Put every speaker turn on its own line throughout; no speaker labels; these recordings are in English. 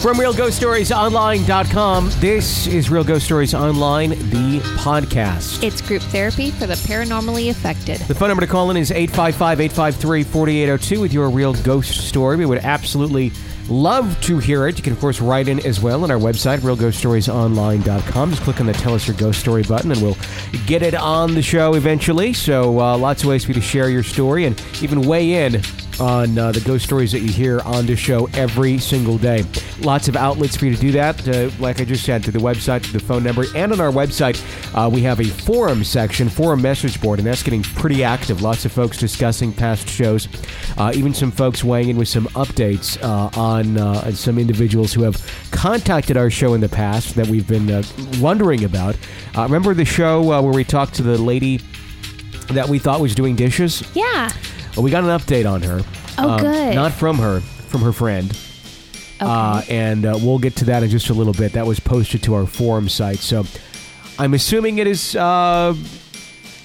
From RealGhostStoriesOnline.com, this is Real Ghost Stories Online, the podcast.
It's group therapy for the paranormally affected.
The phone number to call in is 855 853 4802 with your real ghost story. We would absolutely love to hear it. You can, of course, write in as well on our website, realghoststoriesonline.com. Just click on the Tell Us Your Ghost Story button and we'll get it on the show eventually. So, uh, lots of ways for you to share your story and even weigh in on uh, the ghost stories that you hear on the show every single day. Lots of outlets for you to do that. Uh, like I just said, to the website, to the phone number, and on our website, uh, we have a forum section, forum message board, and that's getting pretty active. Lots of folks discussing past shows, uh, even some folks weighing in with some updates uh, on uh, some individuals who have contacted our show in the past that we've been wondering about. remember the show where we talked to the lady that we thought was doing dishes?
Yeah.
Well, we got an update on her.
Oh, um, good.
Not from her, from her friend. Okay. Uh, and uh, we'll get to that in just a little bit. That was posted to our forum site. So I'm assuming it is uh,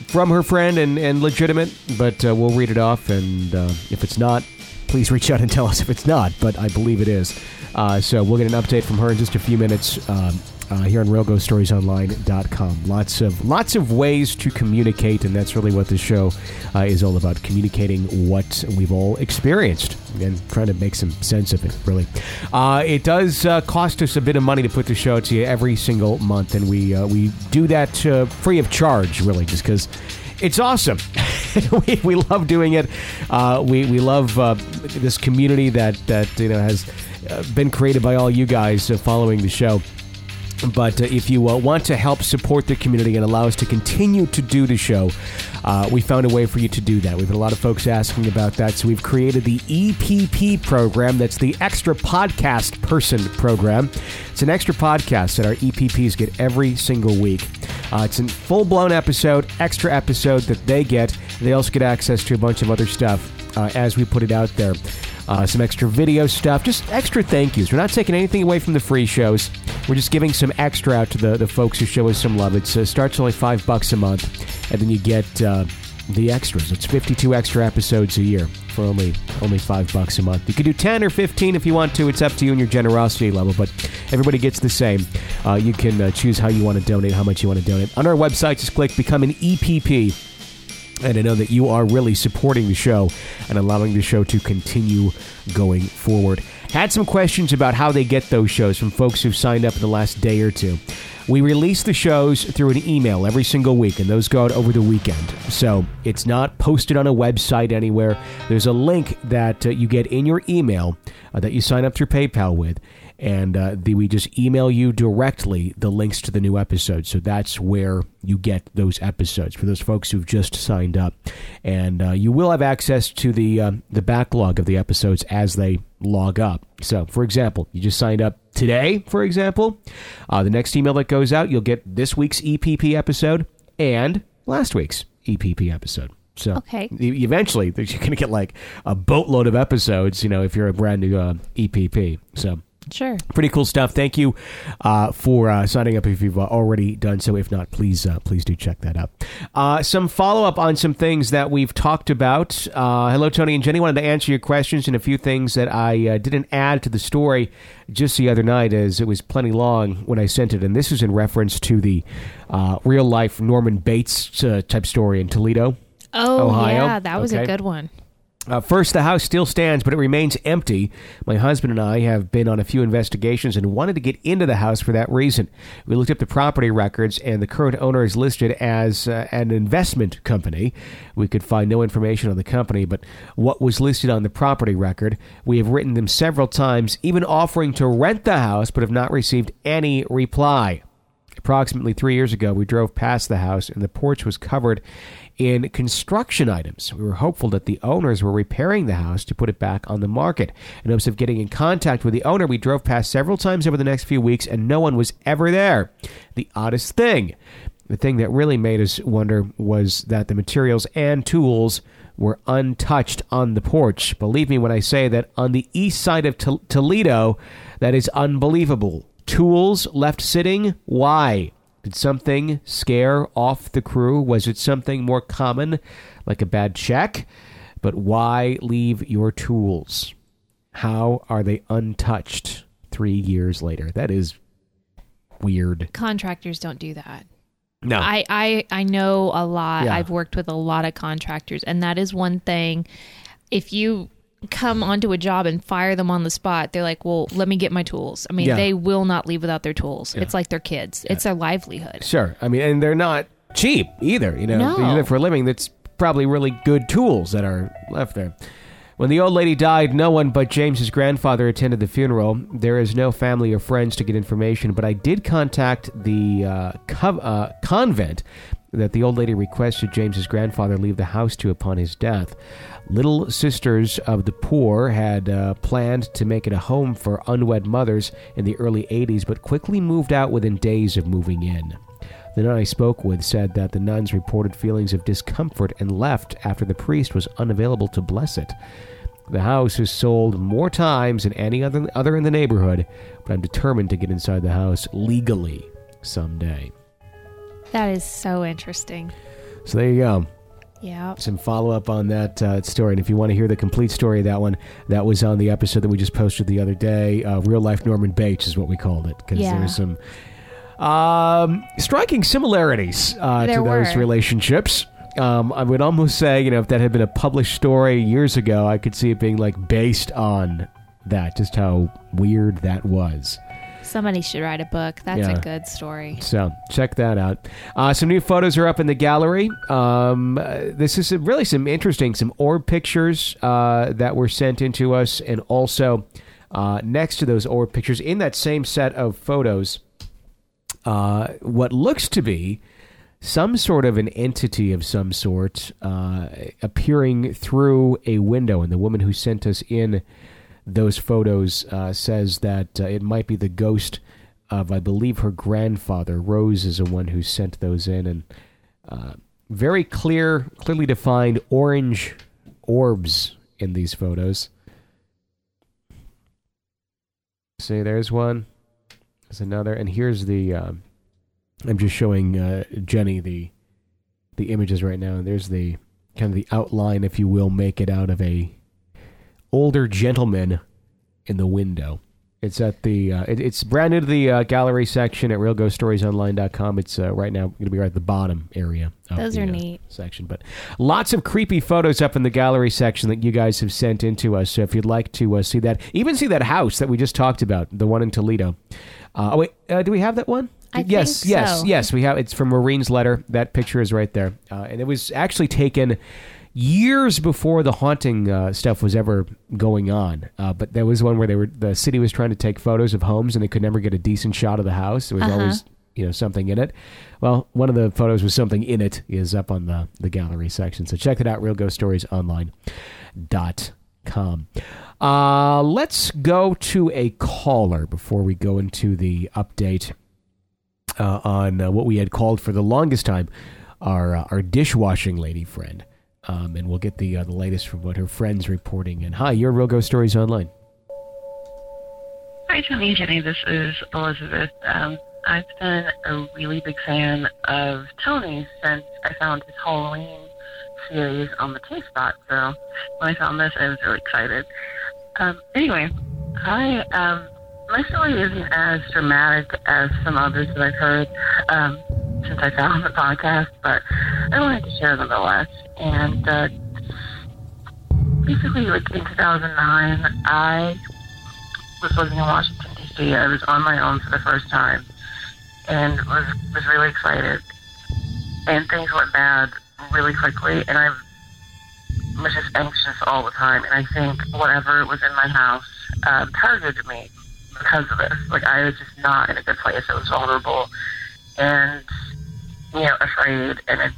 from her friend and, and legitimate, but uh, we'll read it off. And uh, if it's not, please reach out and tell us if it's not. But I believe it is. Uh, so we'll get an update from her in just a few minutes. Um, uh, here on RealGhostStoriesOnline.com. Lots of lots of ways to communicate, and that's really what the show uh, is all about: communicating what we've all experienced and trying to make some sense of it. Really, uh, it does uh, cost us a bit of money to put the show to you every single month, and we uh, we do that uh, free of charge, really, just because it's awesome. we, we love doing it. Uh, we we love uh, this community that that you know has uh, been created by all you guys following the show. But uh, if you uh, want to help support the community and allow us to continue to do the show, uh, we found a way for you to do that. We've had a lot of folks asking about that. So we've created the EPP program. That's the Extra Podcast Person program. It's an extra podcast that our EPPs get every single week. Uh, it's a full blown episode, extra episode that they get. They also get access to a bunch of other stuff uh, as we put it out there uh, some extra video stuff, just extra thank yous. We're not taking anything away from the free shows. We're just giving some extra out to the, the folks who show us some love. It uh, starts only five bucks a month, and then you get uh, the extras. It's 52 extra episodes a year for only only five bucks a month. You could do 10 or 15 if you want to. It's up to you and your generosity level, but everybody gets the same. Uh, you can uh, choose how you want to donate, how much you want to donate. On our website, just click Become an EPP and I know that you are really supporting the show and allowing the show to continue going forward. Had some questions about how they get those shows from folks who've signed up in the last day or two. We release the shows through an email every single week, and those go out over the weekend. So it's not posted on a website anywhere. There's a link that uh, you get in your email uh, that you sign up through PayPal with and uh, the, we just email you directly the links to the new episodes. So that's where you get those episodes for those folks who've just signed up, and uh, you will have access to the uh, the backlog of the episodes as they log up. So, for example, you just signed up today. For example, uh, the next email that goes out, you'll get this week's EPP episode and last week's EPP episode. So
okay.
eventually you're going to get like a boatload of episodes, you know, if you're a brand new uh, EPP. So
Sure.
Pretty cool stuff. Thank you uh, for uh, signing up if you've uh, already done so. If not, please uh, please do check that out. Uh, some follow up on some things that we've talked about. Uh, hello, Tony and Jenny. Wanted to answer your questions and a few things that I didn't add to the story just the other night, as it was plenty long when I sent it. And this is in reference to the real life Norman Bates type story in Toledo.
Oh,
Ohio.
yeah, that was
okay.
a good one.
Uh, first, the house still stands, but it remains empty. My husband and I have been on a few investigations and wanted to get into the house for that reason. We looked up the property records, and the current owner is listed as uh, an investment company. We could find no information on the company, but what was listed on the property record. We have written them several times, even offering to rent the house, but have not received any reply. Approximately three years ago, we drove past the house and the porch was covered in construction items. We were hopeful that the owners were repairing the house to put it back on the market. In hopes of getting in contact with the owner, we drove past several times over the next few weeks and no one was ever there. The oddest thing. The thing that really made us wonder was that the materials and tools were untouched on the porch. Believe me when I say that on the east side of Tol- Toledo, that is unbelievable. Tools left sitting? Why? Did something scare off the crew? Was it something more common, like a bad check? But why leave your tools? How are they untouched three years later? That is weird.
Contractors don't do that.
No.
I, I I know a lot.
Yeah.
I've worked with a lot of contractors, and that is one thing. If you come onto a job and fire them on the spot, they're like, "Well, let me get my tools." I mean,
Yeah.
they will not leave without their tools. It's like their kids. It's their livelihood.
Sure. I mean, and they're not cheap either. You know,
No.
they do that for a living. That's probably really good tools that are left there. When the old lady died, no one but James's grandfather attended the funeral. There is no family or friends to get information, but I did contact the uh, cov- uh, convent that the old lady requested James's grandfather leave the house to upon his death. Little Sisters of the Poor had uh, planned to make it a home for unwed mothers in the early 80s, but quickly moved out within days of moving in. The nun I spoke with said that the nuns reported feelings of discomfort and left after the priest was unavailable to bless it. The house is sold more times than any other, other in the neighborhood, but I'm determined to get inside the house legally someday.
That is so interesting.
So there you go.
Yeah.
Some follow up on that uh, story. And if you want to hear the complete story of that one, that was on the episode that we just posted the other day. Uh, Real Life Norman Bates is what we called it because
Yeah.
there's some um, striking similarities uh, to
There
those relationships. Um, I would almost say, you know, if that had been a published story years ago, I could see it being like based on that, just how weird that was.
Somebody should write a book. That's
Yeah.
a good story.
So check that out. Uh, some new photos are up in the gallery. Um, uh, this is some, really some interesting, some orb pictures uh, that were sent in to us, and also uh, next to those orb pictures, in that same set of photos, uh, what looks to be some sort of an entity of some sort uh, appearing through a window, and the woman who sent us in those photos uh, says that uh, it might be the ghost of, I believe, her grandfather. Rose is the one who sent those in, and uh, very clear, clearly defined orange orbs in these photos. See, there's one. There's another, and here's the. Um, I'm just showing uh, Jenny the the images right now, and there's the kind of the outline, if you will, make it out of a older gentleman in the window. It's at the uh, it, it's brand new to the uh, gallery section at realghoststoriesonline.com. It's uh, right now going to be right at the bottom area. Of
Those
the,
are
uh,
neat.
section, but lots of creepy photos up in the gallery section that you guys have sent into us. So if you'd like to uh, see that, even see that house that we just talked about, the one in Toledo. Uh, oh wait, uh, do we have that one?
I
yes, yes,
so.
yes. We have. It's from Marine's letter. That picture is right there, uh, and it was actually taken years before the haunting uh, stuff was ever going on. Uh, but there was one where they were the city was trying to take photos of homes, and they could never get a decent shot of the house. There was
Uh-huh.
always you know something in it. Well, one of the photos with something in it is up on the the gallery section. So check it out. RealGhostStoriesOnline.com. Uh, let's go to a caller before we go into the update uh, on uh, what we had called for the longest time our uh, our dishwashing lady friend. Um, and we'll get the uh, the latest from what her friends reporting. And hi, you're Real Ghost Stories Online.
Hi, Tony. Jenny. This is Elizabeth. Um, I've been a really big fan of Tony since I found his Halloween series on the Taste Spot. So when I found this, I was really excited. Um, anyway, I um, my story isn't as dramatic as some others that I've heard um, since I found the podcast, but I wanted to share nonetheless. And uh, basically, like in 2009, I was living in Washington D.C. I was on my own for the first time, and was was really excited. And things went bad really quickly, and I was just anxious all the time. And I think whatever was in my house um, targeted me because of this. Like I was just not in a good place. I was vulnerable, and you know afraid. And it,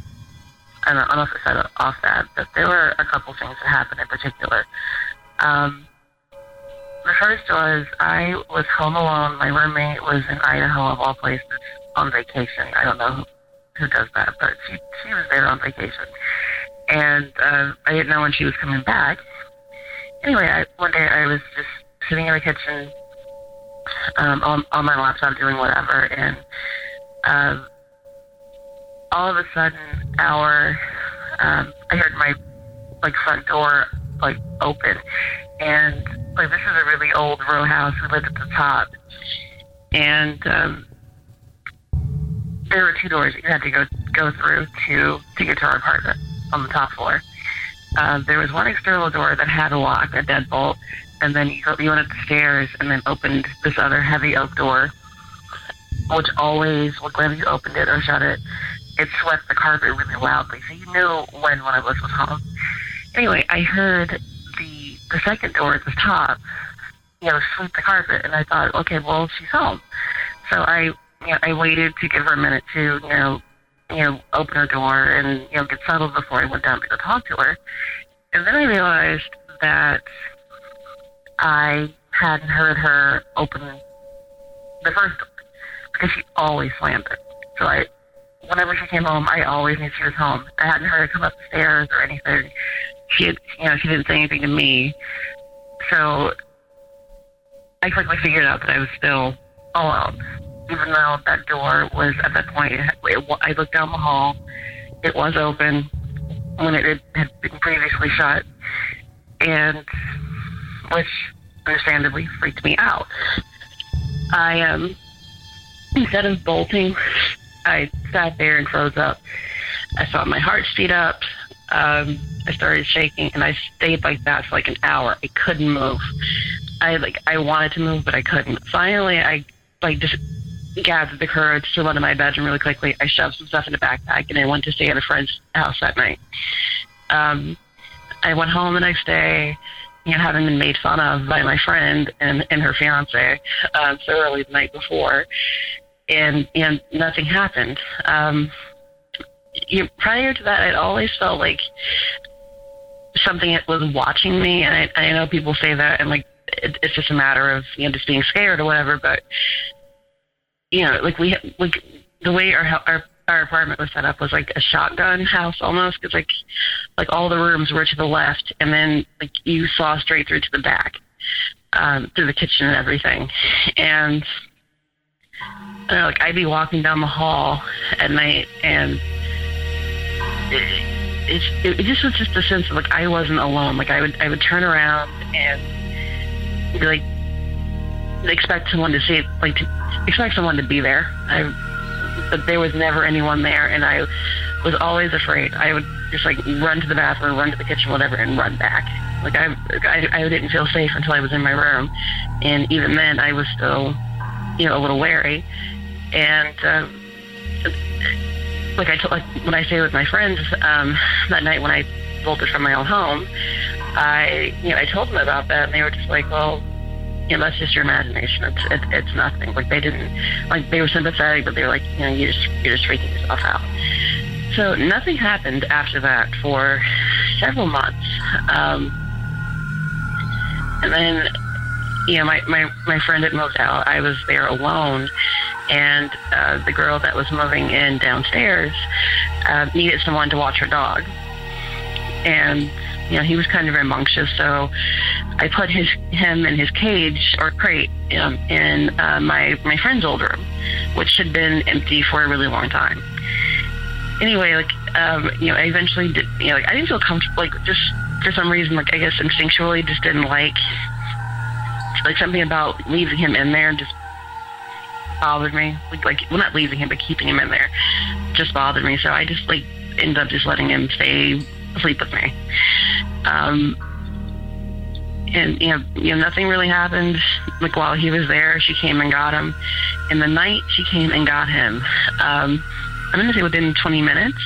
I don't, I don't know if I said off that, but there were a couple things that happened in particular. Um, the first was I was home alone. My roommate was in Idaho, of all places, on vacation. I don't know who, who does that, but she she was there on vacation, and uh, I didn't know when she was coming back. Anyway, I, one day I was just sitting in the kitchen um, on, on my laptop doing whatever, and um, all of a sudden, our um, I heard my like front door like open, and like this is a really old row house. We lived at the top, and um, there were two doors you had to go go through to to get to our apartment on the top floor. Uh, there was one external door that had a lock, a deadbolt, and then you, you went up the stairs and then opened this other heavy oak door, which always, whenever you opened it or shut it, it swept the carpet really loudly, so you knew when one of us was home. Anyway, I heard the the second door at the top, you know, sweep the carpet, and I thought, okay, well, she's home. So I, you know, I waited to give her a minute to, you know, you know, open her door and you know get settled before I went down to go talk to her. And then I realized that I hadn't heard her open the first door because she always slammed it. So I, whenever she came home, I always knew she was home. I hadn't heard her come up the stairs or anything. She, had, you know, she didn't say anything to me. So I quickly figured out that I was still alone, even though that door was at that point. It, it, I looked down the hall; it was open when it had been previously shut, and which understandably freaked me out. I um instead of bolting, I sat there and froze up. I felt my heart speed up. Um, I started shaking, and I stayed like that for like an hour. I couldn't move. I like I wanted to move, but I couldn't. Finally, I like just gathered the courage to run to my bedroom really quickly. I shoved some stuff in a backpack, and I went to stay at a friend's house that night. Um, I went home the next day, you know, having been made fun of by my friend and and her fiance uh, so early the night before, and and nothing happened. Um, you prior to that, I'd always felt like something was watching me, and I, I know people say that, and like it, it's just a matter of you know just being scared or whatever. But you know, like we like the way our our our apartment was set up was like a shotgun house almost because like like all the rooms were to the left, and then like you saw straight through to the back, um, through the kitchen and everything, and. Like I'd be walking down the hall at night, and it, it, it just was just a sense of like I wasn't alone. Like I would I would turn around and be like expect someone to see like to expect someone to be there. I but there was never anyone there, and I was always afraid. I would just like run to the bathroom, run to the kitchen, whatever, and run back. Like I I, I didn't feel safe until I was in my room, and even then I was still you know a little wary, and. Um, like I told, like when I stayed with my friends um, that night when I bolted from my own home, I you know I told them about that, and they were just like, well, you know, that's just your imagination. It's it, it's nothing. Like they didn't like they were sympathetic, but they were like, you know, you just you're just freaking yourself out. So nothing happened after that for several months, um, and then you know my my my friend had moved out. I was there alone and uh, the girl that was moving in downstairs uh, needed someone to watch her dog. And you know he was kind of rambunctious, so I put his him in his cage or crate um, in uh, my my friend's old room, which had been empty for a really long time. Anyway, like um, you know, I eventually did. You know, like I didn't feel comfortable. Like just for some reason, like I guess instinctually, just didn't like like something about leaving him in there just bothered me. Like, like well, not leaving him, but keeping him in there just bothered me. So I just like ended up just letting him stay asleep with me. Um, and you know, you know, nothing really happened. Like while he was there, she came and got him. In the night she came and got him, um, I'm gonna say within 20 minutes.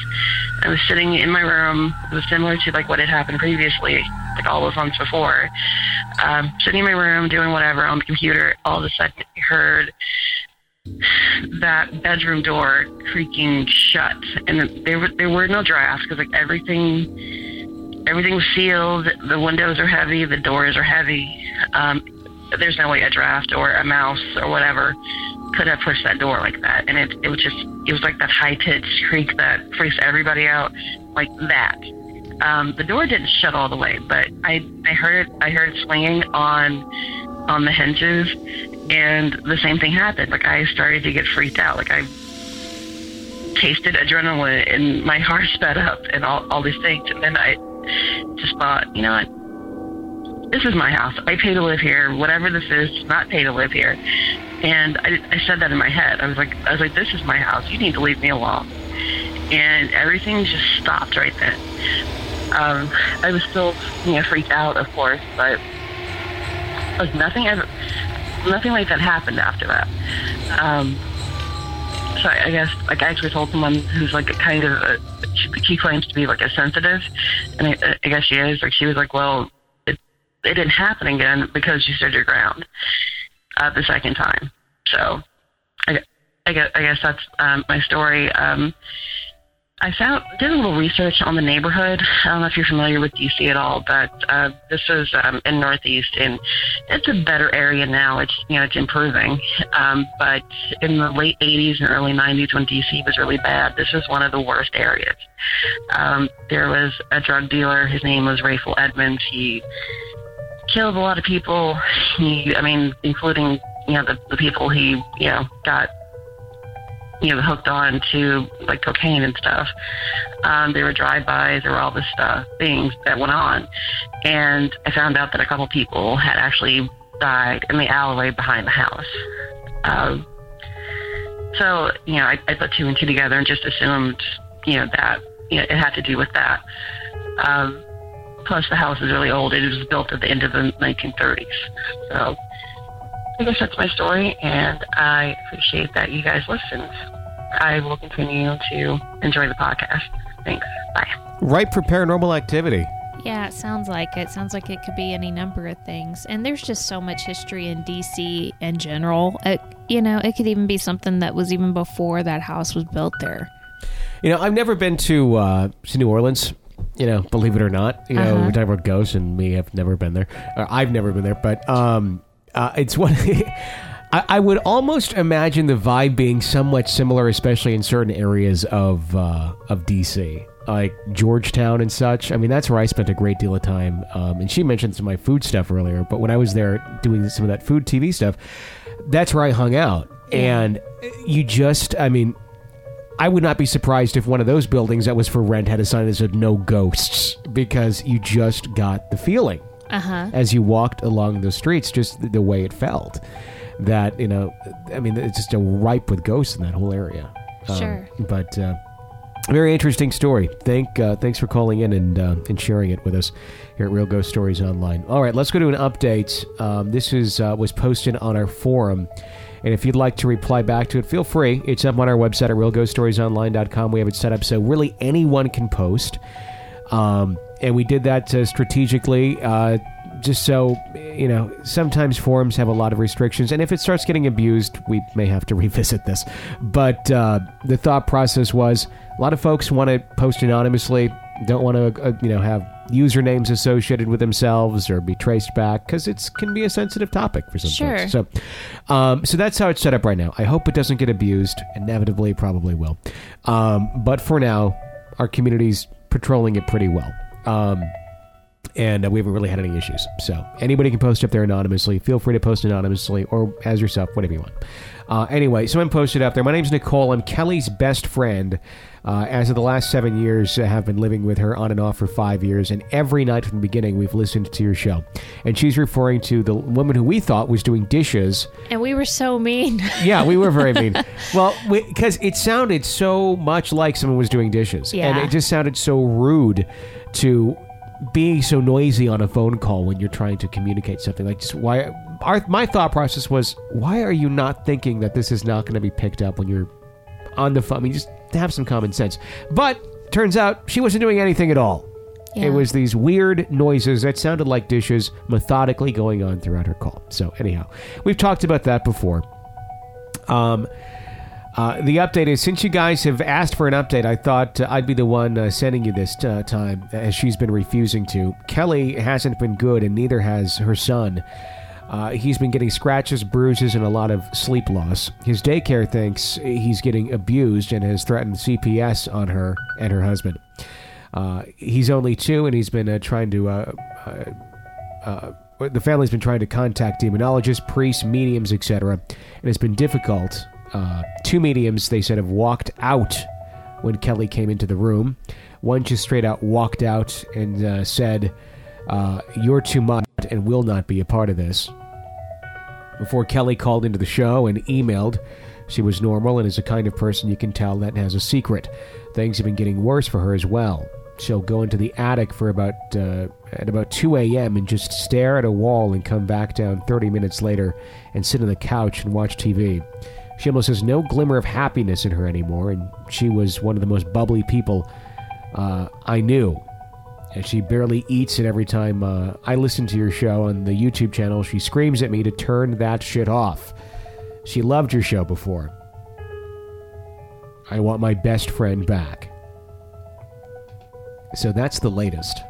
I was sitting in my room. It was similar to like what had happened previously, like all those months before. Um, sitting in my room doing whatever on the computer. All of a sudden, I heard that bedroom door creaking shut, and there there were no drafts because like everything everything was sealed. The windows are heavy, the doors are heavy. Um, there's no way a draft or a mouse or whatever could have pushed that door like that. And it it was just it was like that high pitched creak that freaks everybody out, like that. Um, the door didn't shut all the way, but I I heard it I heard it swinging on on the hinges, and the same thing happened. Like I started to get freaked out. Like I tasted adrenaline and my heart sped up and all all these things, and then I just thought, you know what? This is my house. I pay to live here. Whatever this is, not pay to live here. And I, I said that in my head. I was like, I was like, this is my house. You need to leave me alone. And everything just stopped right then. Um, I was still, you know, freaked out, of course, but like nothing ever, nothing like that happened after that. Um, so I, guess, like, I actually told someone who's like a kind of, a, she, she claims to be like a sensitive, and I, I guess she is. Like, she was like, well, it, it didn't happen again because you stood your ground uh, the second time. So I, I, guess, I guess that's um, my story. Um, I found did a little research on the neighborhood. I don't know if you're familiar with DC at all, but uh, this is um, in Northeast, and it's a better area now. It's you know it's improving, um, but in the late '80s and early '90s, when DC was really bad, this is one of the worst areas. Um, there was a drug dealer. His name was Rayful Edmonds. He killed a lot of people. He, I mean, including you know the, the people he you know got you know hooked on to like cocaine and stuff. Um, there were drive-bys. There were all this stuff things that went on, and I found out that a couple people had actually died in the alleyway behind the house. Um, so you know, I, I put two and two together and just assumed you know that you know, it had to do with that. Um, plus, the house is really old. It was built at the end of the 1930s. So I guess that's my story, and I appreciate that you guys listened. I will continue to enjoy the podcast. Thanks. Bye.
Right for paranormal activity.
Yeah, it sounds like it. Sounds like it could be any number of things. And there's just so much history in DC in general. It, you know, it could even be something that was even before that house was built there.
You know, I've never been to uh, to New Orleans. You know, believe it or not, you know,
Uh-huh.
we talk about ghosts, and me have never been there. Or I've never been there, but um, uh, it's one. I, I would almost imagine the vibe being somewhat similar, especially in certain areas of uh, of DC, like Georgetown and such. I mean, that's where I spent a great deal of time. Um, and she mentioned some of my food stuff earlier, but when I was there doing some of that food TV stuff, that's where I hung out. And you just, I mean, I would not be surprised if one of those buildings that was for rent had a sign that said "No ghosts" because you just got the feeling
Uh huh.
as you walked along the streets, just the, the way it felt. That you know, I mean, it's just a ripe with ghosts in that whole area. Um,
Sure.
but uh, very interesting story. Thank uh, thanks for calling in and uh, and sharing it with us here at Real Ghost Stories Online. All right, let's go to an update. Um, this is uh, was posted on our forum. And if you'd like to reply back to it, feel free. It's up on our website at realghoststoriesonline.com. We have it set up so really anyone can post. Um, and we did that uh, strategically, uh, just so, you know, sometimes forums have a lot of restrictions. And if it starts getting abused, we may have to revisit this. But uh, the thought process was a lot of folks want to post anonymously, don't want to, uh, you know, have usernames associated with themselves or be traced back because it can be a sensitive topic for some
Sure.
folks. So, um, so that's how it's set up right now. I hope it doesn't get abused. Inevitably, probably will. Um, but for now, our community's patrolling it pretty well. Um, and uh, we haven't really had any issues. So anybody can post up there anonymously. Feel free to post anonymously or as yourself, whatever you want. Uh, anyway, someone posted up there. My name's Nicole. I'm Kelly's best friend. Uh, as of the last seven years, I have been living with her on and off for five years, and every night from the beginning, we've listened to your show. And she's referring to the woman who we thought was doing dishes
And we were so mean.
yeah, we were very mean. well, because it sounded so much like someone was doing dishes, and it just sounded so rude to being so noisy on a phone call when you're trying to communicate something. Like, just why? Our, my thought process was, why are you not thinking that this is not going to be picked up when you're on the phone? I mean, just have some common sense. But turns out she wasn't doing anything at all.
Yeah.
It was these weird noises that sounded like dishes methodically going on throughout her call. So, anyhow, we've talked about that before. Um, Uh, the update is since you guys have asked for an update, I thought uh, I'd be the one uh, sending you this uh, time, as she's been refusing to. Kelly hasn't been good, and neither has her son. Uh, he's been getting scratches, bruises, and a lot of sleep loss. His daycare thinks he's getting abused and has threatened CPS on her and her husband. He's only two, and he's been trying to. The family's been trying to contact demonologists, priests, mediums, etc., and it's been difficult. Uh, two mediums, they said, have walked out when Kelly came into the room. One just straight out walked out and uh, said, uh, You're too much and will not be a part of this. Before Kelly called into the show and emailed, she was normal and is a kind of person you can tell that has a secret. Things have been getting worse for her as well. She'll go into the attic for about uh, at about 2 a.m. and just stare at a wall and come back down 30 minutes later and sit on the couch and watch TV. She almost has no glimmer of happiness in her anymore, and she was one of the most bubbly people uh, I knew. And she barely eats, and every time uh, I listen to your show on the YouTube channel, she screams at me to turn that shit off. She loved your show before. I want my best friend back. So that's the latest.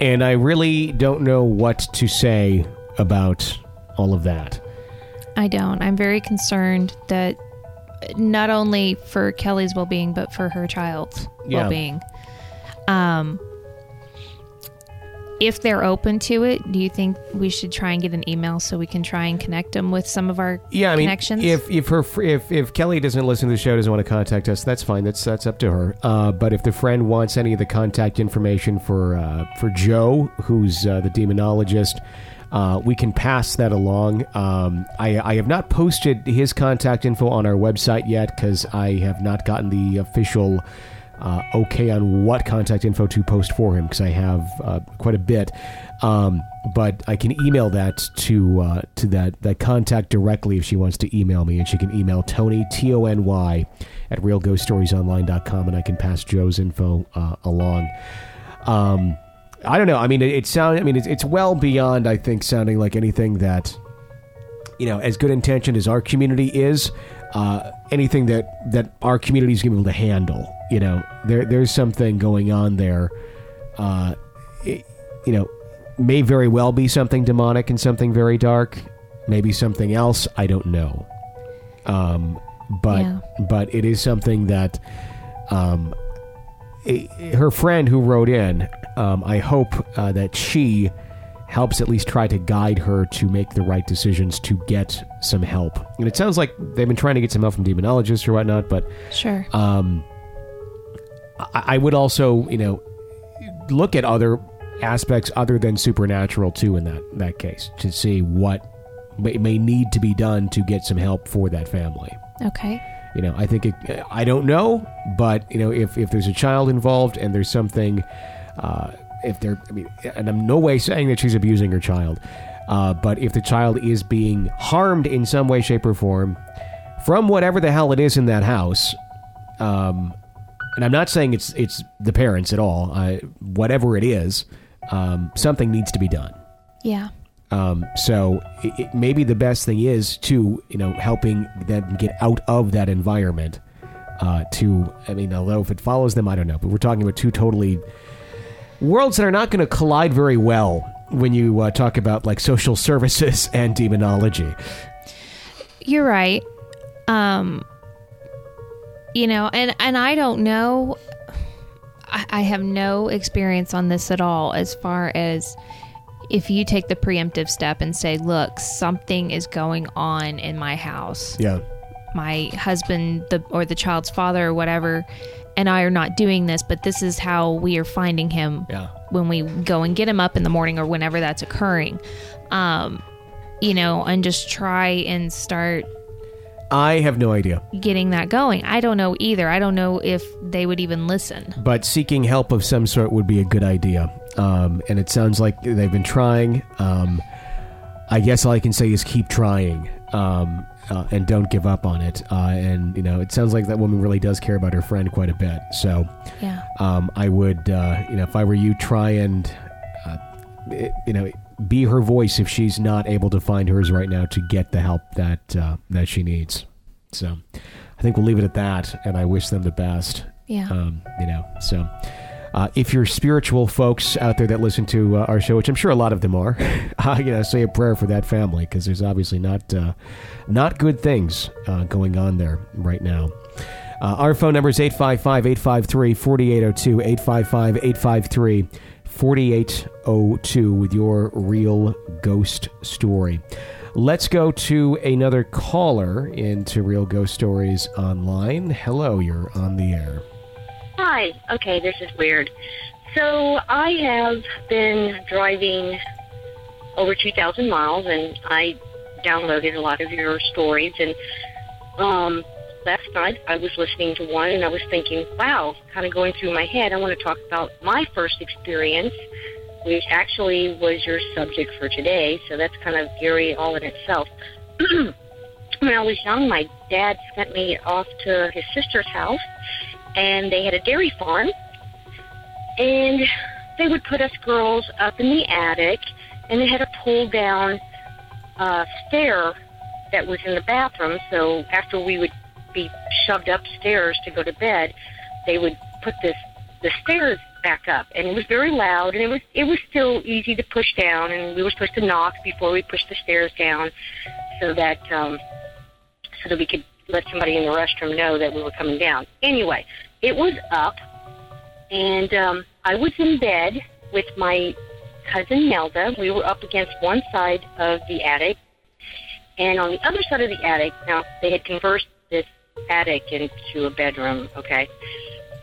And I really don't know what to say about all of that.
I don't. I'm very concerned that not only for Kelly's well being, but for her child's
Yeah.
well being. Um, if they're open to it, do you think we should try and get an email so we can try and connect them with some of our
Yeah, I mean,
connections?
if if her if if Kelly doesn't listen to the show, doesn't want to contact us, that's fine. That's that's up to her. Uh, but if the friend wants any of the contact information for uh, for Joe, who's uh, the demonologist, uh, we can pass that along. Um, I I have not posted his contact info on our website yet because I have not gotten the official. Uh, okay on what contact info to post for him because I have uh, quite a bit, um, but I can email that to uh, to that that contact directly if she wants to email me, and she can email Tony T O N Y at realghoststoriesonline.com, and I can pass Joe's info uh, along. Um, I don't know. I mean, it, it sound. I mean, it's, it's well beyond. I think sounding like anything that you know, as good intentioned as our community is, uh, anything that that our community is going to be able to handle. You know, there there's something going on there. Uh, it, you know, may very well be something demonic and something very dark. Maybe something else. I don't know. Um, but
Yeah.
but it is something that um, her friend who wrote in. Um, I hope uh, that she helps at least try to guide her to make the right decisions to get some help. And it sounds like they've been trying to get some help from demonologists or whatnot, but
sure.
um, I, I would also, you know, look at other aspects other than supernatural too in that that case to see what may, may need to be done to get some help for that family.
okay.
You know, I think it, I don't know, but you know, if if there's a child involved and there's something, uh, if there, I mean, and I'm no way saying that she's abusing her child, uh, but if the child is being harmed in some way, shape, or form from whatever the hell it is in that house, um, and I'm not saying it's it's the parents at all, whatever it is, um, something needs to be done.
Yeah.
Um, so it, it, maybe the best thing is to you know helping them get out of that environment. Uh, to I mean, although if it follows them, I don't know. But we're talking about two totally worlds that are not going to collide very well when you uh, talk about like social services and demonology.
You're right. Um, you know, and and I don't know. I, I have no experience on this at all. As far as if you take the preemptive step and say, "Look, something is going on in my house.
Yeah,
My husband, the or the child's father, or whatever." And I are not doing this, but this is how we are finding him
yeah.
when we go and get him up in the morning or whenever that's occurring. Um, you know, and just try and start
I have no idea,
getting that going. I don't know either. I don't know if they would even listen.
but seeking help of some sort would be a good idea. Um, and it sounds like they've been trying. Um, I guess all I can say is keep trying um, uh, and don't give up on it. Uh, and you know, it sounds like that woman really does care about her friend quite a bit. So
Yeah.
um, I would, uh, you know, if I were you, try and uh, it- you know be her voice if she's not able to find hers right now to get the help that uh, that she needs. So I think we'll leave it at that, and I wish them the best.
Yeah.
Um, you know, so. Uh, if you're spiritual folks out there that listen to uh, our show, which I'm sure a lot of them are, uh, you know, say a prayer for that family because there's obviously not uh, not good things uh, going on there right now. Uh, our phone number is 855 853 4802, 855 853 4802 with your real ghost story. Let's go to another caller into Real Ghost Stories Online. Hello, you're on the air.
Hi. Okay, this is weird. So I have been driving over 2,000 miles, and I downloaded a lot of your stories. And um, last night I was listening to one, and I was thinking, wow, kind of going through my head. I want to talk about my first experience, which actually was your subject for today. So that's kind of eerie all in itself. when I was young, my dad sent me off to his sister's house and they had a dairy farm. And they would put us girls up in the attic, and they had a pull down uh, stair that was in the bathroom. So after we would be shoved upstairs to go to bed, they would put this the stairs back up, and it was very loud, and it was it was still easy to push down, and we were supposed to knock before we pushed the stairs down, so that um, so that we could let somebody in the restroom know that we were coming down. Anyway, it was up, and um, I was in bed with my cousin Nelda. We were up against one side of the attic, and on the other side of the attic, now they had conversed this attic into a bedroom, okay?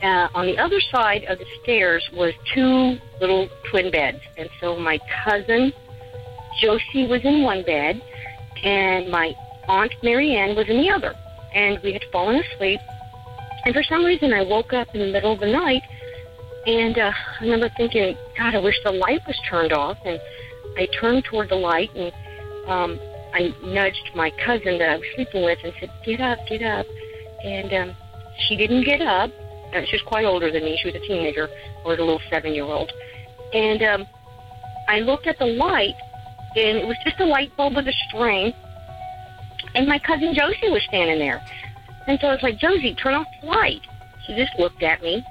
Uh, on the other side of the stairs was two little twin beds, and so my cousin Josie was in one bed, and my aunt Marianne was in the other and we had fallen asleep. And for some reason, I woke up in the middle of the night, and uh, I remember thinking, God, I wish the light was turned off. And I turned toward the light, and um, I nudged my cousin that I was sleeping with and said, Get up, get up. And um, she didn't get up. Uh, she was quite older than me. She was a teenager, or a little seven year old. And um, I looked at the light, and it was just a light bulb with a string and my cousin Josie was standing there. And so I was like, Josie, turn off the light. She just looked at me.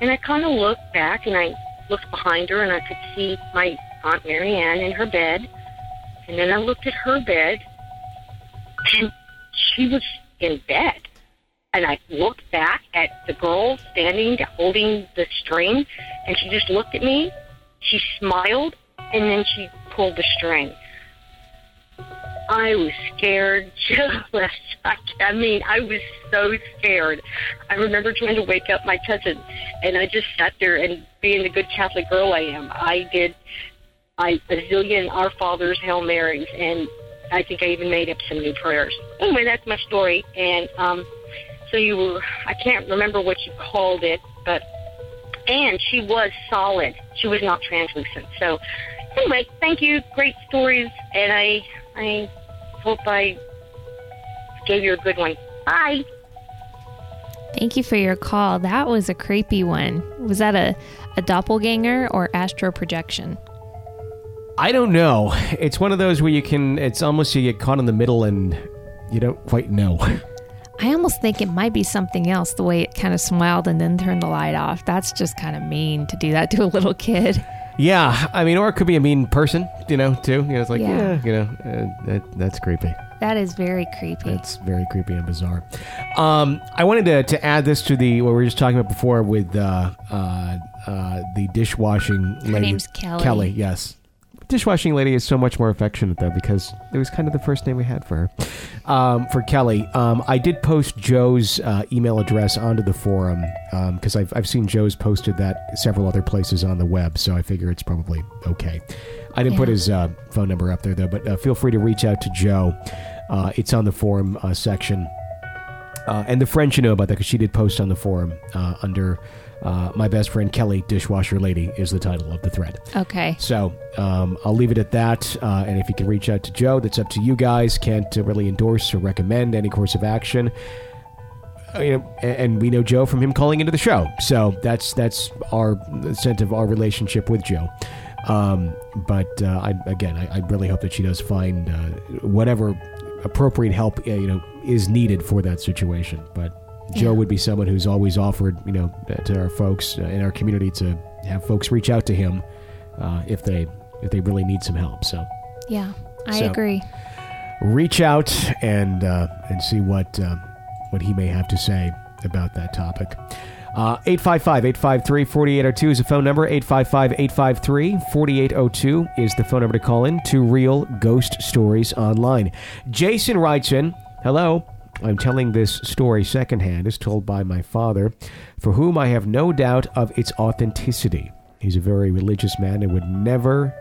And I kind of looked back and I looked behind her and I could see my Aunt Marianne in her bed. And then I looked at her bed and she was in bed. And I looked back at the girl standing holding the string and she just looked at me. She smiled and then she pulled the string. I was scared. I, I mean, I was so scared. I remember trying to wake up my cousin, and I just sat there and being the good Catholic girl I am, I did I a zillion Our Fathers, Hail Marys, and I think I even made up some new prayers. Anyway, that's my story. And um, so you were, I can't remember what you called it, but and she was solid. She was not translucent. So anyway, thank you. Great stories, and I I hope I gave you a good one. Bye.
Thank you for your call. That was a creepy one. Was that a, a doppelganger or astral projection?
I don't know. It's one of those where you can, it's almost you get caught in the middle and you don't quite know.
I almost think it might be something else, the way it kind of smiled and then turned the light off. That's just kind of mean to do that to a little kid.
Yeah, I mean, or it could be a mean person, you know, too. You know, it's like, yeah,
Yeah.
you know, uh, that, that's creepy.
That is very creepy.
That's very creepy and bizarre. Um, I wanted to, to add this to the what we were just talking about before with uh, uh, uh, the dishwashing lady.
name's Kelly.
Kelly, yes. Dishwashing lady is so much more affectionate though because it was kind of the first name we had for her. Um, for Kelly, um, I did post Joe's uh, email address onto the forum because I've I've seen Joe's posted that several other places on the web, so I figure it's probably okay. I didn't put his uh, phone number up there though, but uh, feel free to reach out to Joe. Uh, it's on the forum uh, section. Uh, and the friend should know about that because she did post on the forum uh, under uh, my best friend Kelly Dishwasher Lady is the title of the thread.
Okay.
So um, I'll leave it at that. Uh, and if you can reach out to Joe, that's up to you guys. Can't uh, really endorse or recommend any course of action. Uh, you know, a- and we know Joe from him calling into the show, so that's that's our sense of our relationship with Joe. Um, but uh, I, again, I, I really hope that she does find uh, whatever appropriate help uh, you know is needed for that situation. But Joe would be someone who's always offered you know uh, to our folks uh, in our community to have folks reach out to him uh, if they if they really need some help. So
Yeah, I
So-
agree.
reach out and uh, and see what uh, what he may have to say about that topic. Uh, 855-853-4802 is the phone number. 855-853-4802 is the phone number to call in to Real Ghost Stories Online. Jason writes in, Hello. I'm telling this story secondhand, as told by my father, for whom I have no doubt of its authenticity. He's a very religious man and would never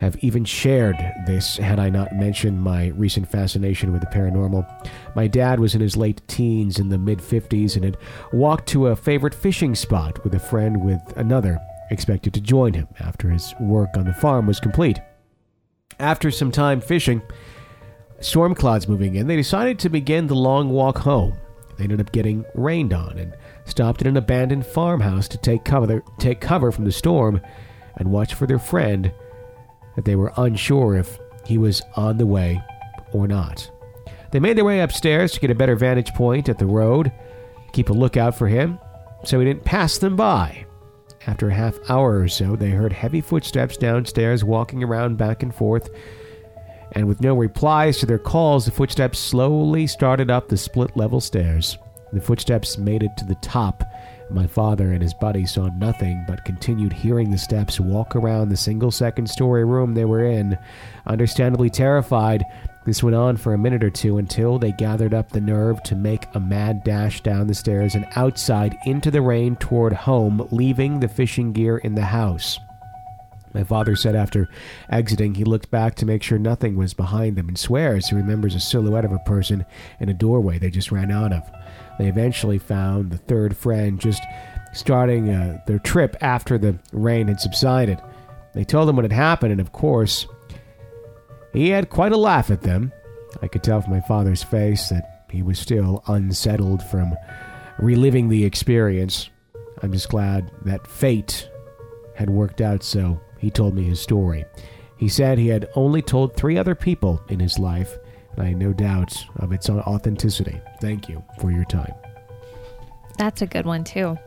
have even shared this had I not mentioned my recent fascination with the paranormal. My dad was in his late teens in the mid 50s and had walked to a favorite fishing spot with a friend with another, expected to join him after his work on the farm was complete. After some time fishing, storm clouds moving in, they decided to begin the long walk home. They ended up getting rained on and stopped at an abandoned farmhouse to take cover, take cover from the storm and watch for their friend that they were unsure if he was on the way or not. They made their way upstairs to get a better vantage point at the road, keep a lookout for him, so he didn't pass them by. After a half hour or so, they heard heavy footsteps downstairs walking around back and forth, and with no replies to their calls, the footsteps slowly started up the split level stairs. The footsteps made it to the top. My father and his buddy saw nothing but continued hearing the steps walk around the single second story room they were in. Understandably terrified, this went on for a minute or two until they gathered up the nerve to make a mad dash down the stairs and outside into the rain toward home, leaving the fishing gear in the house. My father said after exiting, he looked back to make sure nothing was behind them and swears he remembers a silhouette of a person in a doorway they just ran out of. They eventually found the third friend just starting uh, their trip after the rain had subsided. They told him what had happened, and of course, he had quite a laugh at them. I could tell from my father's face that he was still unsettled from reliving the experience. I'm just glad that fate had worked out so he told me his story. He said he had only told three other people in his life, and I had no doubt of its authenticity. Thank you for your time.
That's a good one too.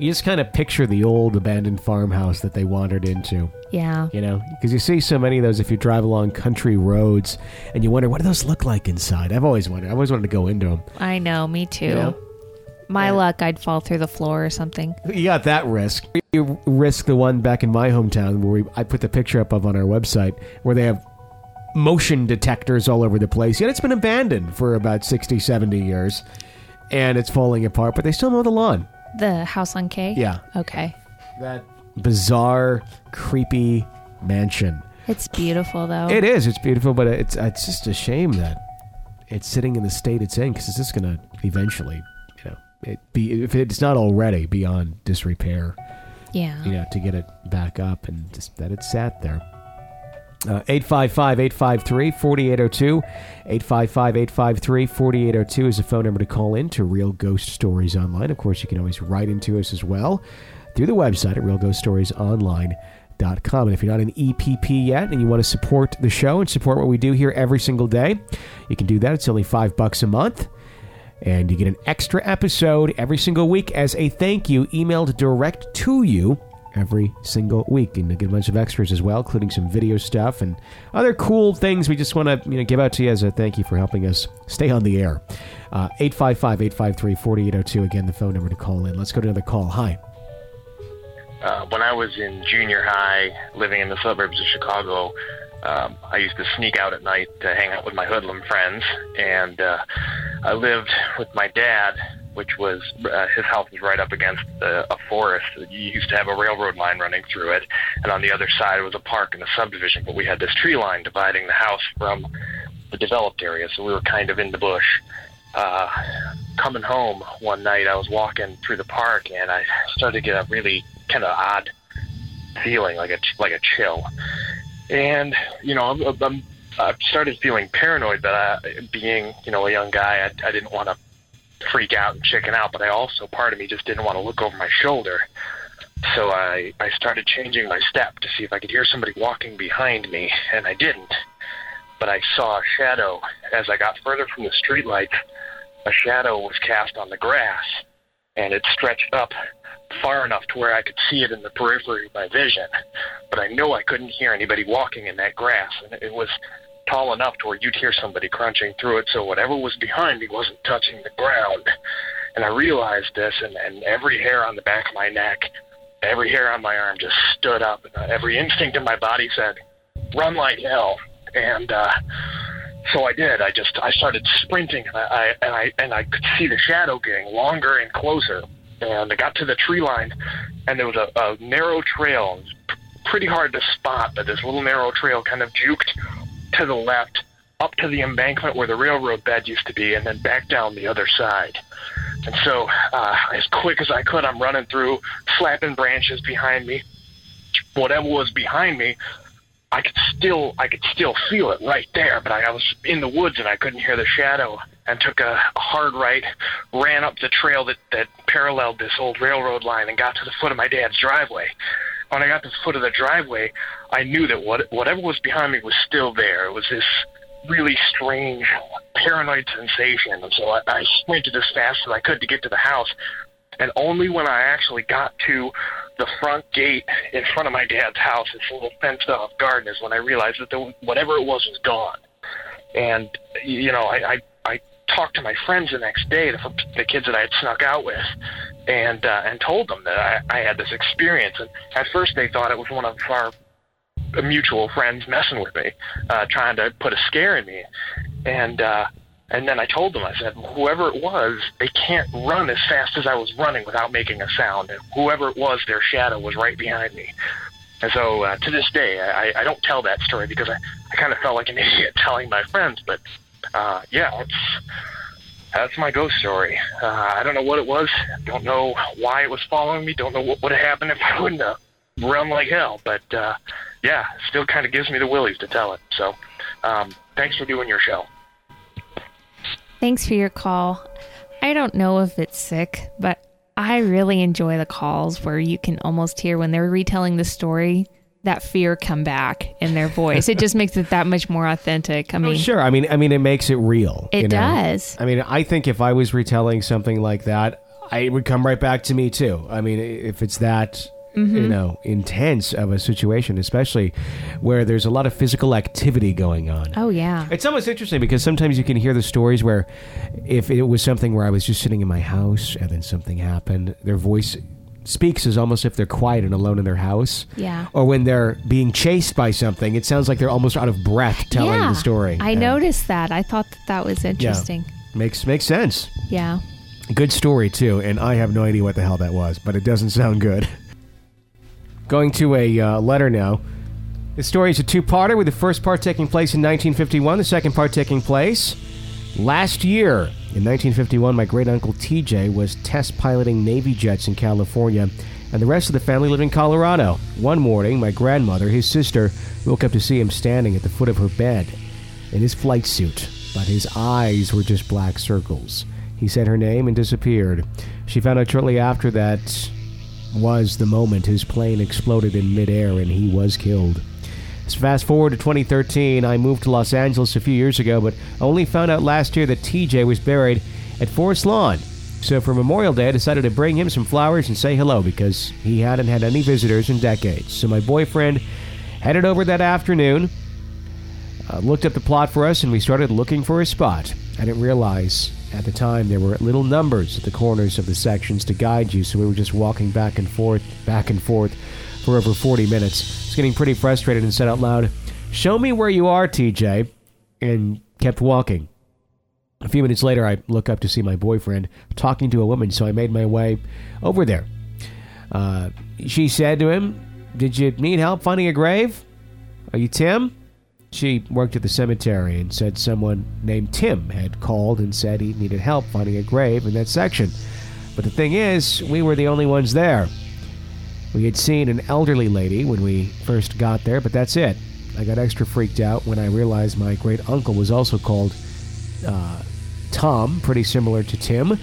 You just kind of picture the old abandoned farmhouse that they wandered into,
Yeah.
you know? Because you see so many of those if you drive along country roads and you wonder, what do those look like inside? I've always wondered. I've always wanted to go into them.
I know, me too.
You know?
My luck, I'd fall through the floor or something.
You got that risk. You risk the one back in my hometown where we, I put the picture up of on our website where they have motion detectors all over the place. Yet it's been abandoned for about 60, 70 years and it's falling apart, but they still mow the lawn.
The house on K?
Yeah.
Okay.
That bizarre, creepy mansion.
It's beautiful though.
It is. It's beautiful, but it's it's just a shame that it's sitting in the state it's in because it's just going to eventually, it be if it's not already beyond disrepair.
yeah.
you know, to get it back up and just that it sat there. Uh, 855 853 4802. 855 853 4802 is the phone number to call in to Real Ghost Stories Online. Of course, you can always write into us as well through the website at realghoststoriesonline.com. And if you're not an EPP yet and you want to support the show and support what we do here every single day, you can do that. It's only five bucks a month. And you get an extra episode every single week as a thank you emailed direct to you every single week. And you get a bunch of extras as well, including some video stuff and other cool things we just want to you know, give out to you as a thank you for helping us stay on the air. Uh, 855 853 4802. Again, the phone number to call in. Let's go to another call. Hi.
uh, when I was in junior high, living in the suburbs of Chicago, um, I used to sneak out at night to hang out with my hoodlum friends, and uh, I lived with my dad, which was uh, his house was right up against uh, a forest. You used to have a railroad line running through it, and on the other side was a park and a subdivision. But we had this tree line dividing the house from the developed area, so we were kind of in the bush. Uh, coming home one night, I was walking through the park, and I started to get a really kind of odd feeling, like a like a chill. And you know, I'm, I'm, I started feeling paranoid that I, being you know a young guy, I, I didn't want to freak out and chicken out, but I also part of me just didn't want to look over my shoulder. So I I started changing my step to see if I could hear somebody walking behind me, and I didn't. but I saw a shadow as I got further from the streetlights. A shadow was cast on the grass, and it stretched up far enough to where I could see it in the periphery of my vision. But I know I couldn't hear anybody walking in that grass, and it was tall enough to where you'd hear somebody crunching through it. So whatever was behind me wasn't touching the ground. And I realized this, and, and every hair on the back of my neck, every hair on my arm just stood up. And every instinct in my body said, "Run like hell!" And uh, so I did. I just I started sprinting, and I, I and I and I could see the shadow getting longer and closer. And I got to the tree line, and there was a, a narrow trail. Pretty hard to spot, but this little narrow trail kind of juked to the left, up to the embankment where the railroad bed used to be, and then back down the other side. And so, uh, as quick as I could, I'm running through, slapping branches behind me. Whatever was behind me, I could still, I could still feel it right there. But I, I was in the woods and I couldn't hear the shadow. And took a, hard right, ran up the trail that that paralleled this old railroad line, and got to the foot of my dad's driveway. When I got to the foot of the driveway, I knew that what whatever was behind me was still there. It was this really strange, paranoid sensation. And so I, I sprinted as fast as I could to get to the house. And only when I actually got to the front gate in front of my dad's house, this little fenced off garden, is when I realized that the, whatever it was was gone. And, you know, I, I, I talked to my friends the next day, the, the kids that I had snuck out with, and, uh, and told them that I, I had this experience. And at first they thought it was one of our mutual friends messing with me, uh, trying to put a scare in me. And uh, and then I told them, I said, whoever it was, they can't run as fast as I was running without making a sound. And whoever it was, their shadow was right behind me. And so uh, to this day, I, I don't tell that story because I, I kind of felt like an idiot telling my friends. But uh, yeah, that's that's my ghost story. Uh, I don't know what it was. Don't know why it was following me. Don't know what would have happened if I wouldn't have run like hell. But uh, yeah, still kind of gives me the willies to tell it. So um, thanks for doing your show.
Thanks for your call. I don't know if it's sick, but I really enjoy the calls where you can almost hear when they're retelling the story that fear come back in their voice. it just makes it that much more authentic. I oh, mean,
Oh, sure. I mean, I mean, it makes it real.
It
you know?
does.
I mean, I think if I was retelling something like that, I, it would come right back to me too. I mean, if it's that
Mm-hmm.
you know intense of a situation, especially where there's a lot of physical activity going on.
oh yeah.
It's almost interesting because sometimes you can hear the stories where if it was something where I was just sitting in my house and then something happened, their voice speaks as almost if they're quiet and alone in their house.
Yeah.
Or when they're being chased by something, it sounds like they're almost out of breath telling
yeah.
the story.
I
And
noticed that. I thought that that was interesting.
Makes makes sense.
Yeah.
Good story too, and I have no idea what the hell that was, but it doesn't sound good. Going to a uh, letter now. The story is a two-parter, with the first part taking place in 1951, the second part taking place last year. In 1951, my great uncle TJ was test piloting Navy jets in California, and the rest of the family lived in Colorado. One morning, my grandmother, his sister, woke up to see him standing at the foot of her bed in his flight suit, but his eyes were just black circles. He said her name and disappeared. She found out shortly after that was the moment his plane exploded in midair and he was killed. Let's fast forward to 2013. I moved to Los Angeles a few years ago, but only found out last year that TJ was buried at Forest Lawn. So for Memorial Day, I decided to bring him some flowers and say hello because he hadn't had any visitors in decades. So my boyfriend headed over that afternoon, uh, looked up the plot for us, and we started looking for a spot. I didn't realize at the time there were little numbers at the corners of the sections to guide you, so we were just walking back and forth, back and forth for over 40 minutes. I was getting pretty frustrated and said out loud, Show me where you are, TJ, and kept walking. A few minutes later, I look up to see my boyfriend talking to a woman, so I made my way over there. Uh, she said to him, Did you need help finding a grave? Are you Tim? She worked at the cemetery and said someone named Tim had called and said he needed help finding a grave in that section. But the thing is, we were the only ones there. We had seen an elderly lady when we first got there, but that's it. I got extra freaked out when I realized my great uncle was also called uh, Tom, pretty similar to Tim.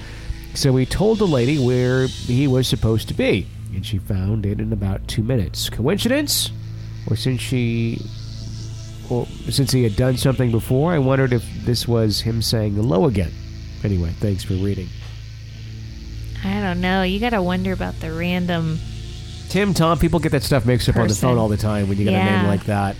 So we told the lady where he was supposed to be, and she found it in about two minutes. Coincidence? Or since she or since he had done something before, I wondered if this was him saying hello again. Anyway, thanks for reading.
I don't know. You got to wonder about the random.
Tim, Tom, people get that stuff mixed up on the
Person.
phone all the time when you got a
Yeah.
name like that.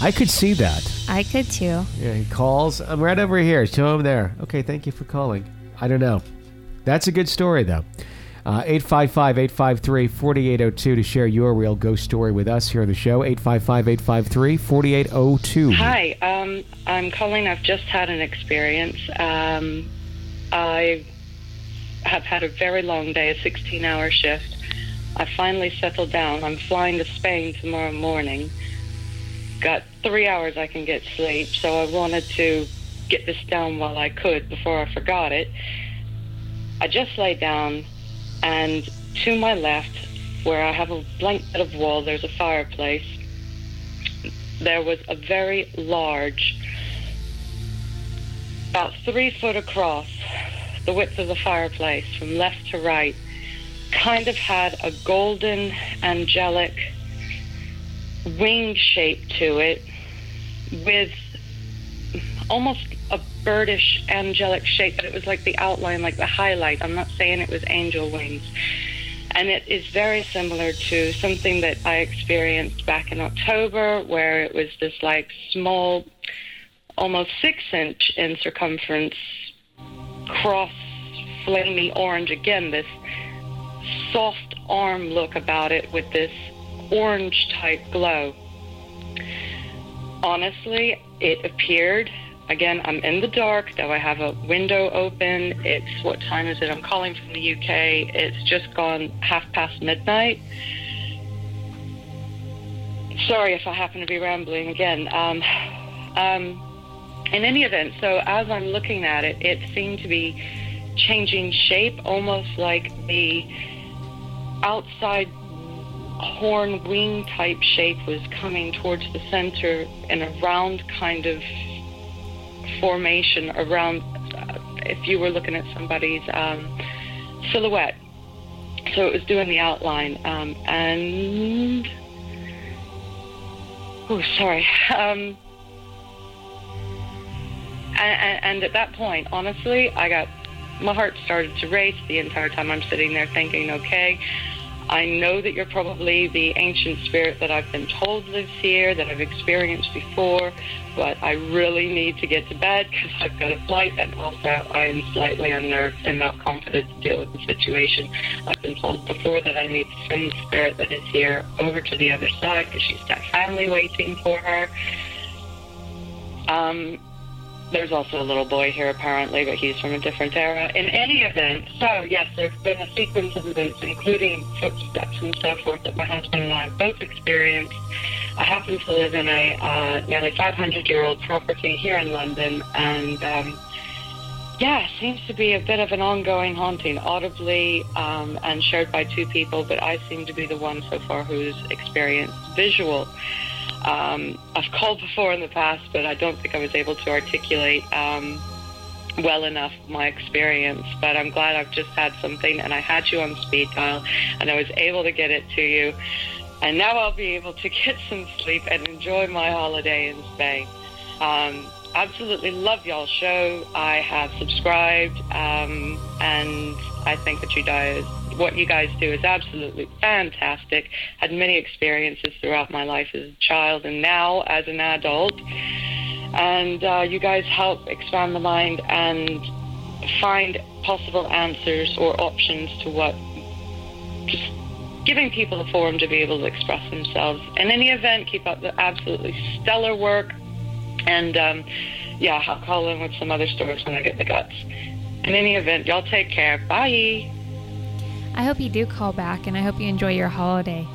I could see that.
I could too.
Yeah, he calls. I'm right over here. Show him there. Okay, thank you for calling. I don't know. That's a good story, though. Uh, 855 853 4802 to share your real ghost story with us here on the show. 855 853 4802.
Hi, um, I'm calling. I've just had an experience. Um, I have had a very long day, a 16 hour shift. I finally settled down. I'm flying to Spain tomorrow morning. Got three hours I can get sleep, so I wanted to get this down while I could before I forgot it. I just lay down, and to my left, where I have a blank bit of wall, there's a fireplace. There was a very large, about three foot across, the width of the fireplace from left to right, kind of had a golden, angelic wing shape to it with almost birdish, angelic shape, but it was like the outline, like the highlight. I'm not saying it was angel wings. And it is very similar to something that I experienced back in October, where it was this like small, almost six inch in circumference, cross, flamey orange. Again, this soft arm look about it with this orange type glow. Honestly, it appeared. Again, I'm in the dark, though I have a window open. It's what time is it? I'm calling from the UK. It's just gone half past midnight. Sorry if I happen to be rambling again. Um, um, in any event, so as I'm looking at it, it seemed to be changing shape, almost like the outside horn wing type shape was coming towards the center in a round kind of formation around uh, if you were looking at somebody's um, silhouette. So it was doing the outline. Um, and. Oh, sorry. Um, and, and at that point, honestly, I got. My heart started to race the entire time I'm sitting there thinking, okay, I know that you're probably the ancient spirit that I've been told lives here, that I've experienced before, but I really need to get to bed because I've got a flight and also I am slightly unnerved and not confident to deal with the situation. I've been told before that I need to send the spirit that is here over to the other side because she's got family waiting for her. Um, there's also a little boy here apparently, but he's from a different era. In any event, so yes, there's been a sequence of events, including footsteps and so forth, that my husband and I both experienced. I happen to live in a uh, nearly 500 year old property here in London, and um, yeah, seems to be a bit of an ongoing haunting, audibly um, and shared by two people, but I seem to be the one so far who's experienced visual. Um, I've called before in the past, but I don't think I was able to articulate um, well enough my experience. But I'm glad I've just had something, and I had you on speed dial, and I was able to get it to you. And now I'll be able to get some sleep and enjoy my holiday in Spain. Um, absolutely love y'all's show. I have subscribed, um, and I think that you guys, what you guys do is absolutely fantastic. Had many experiences throughout my life as a child and now as an adult. And uh, you guys help expand the mind and find possible answers or options to what just giving people a forum to be able to express themselves. In any event, keep up the absolutely stellar work. And um, yeah, I'll call in with some other stories when I get the guts. In any event, y'all take care. Bye.
I hope you do call back and I hope you enjoy your holiday.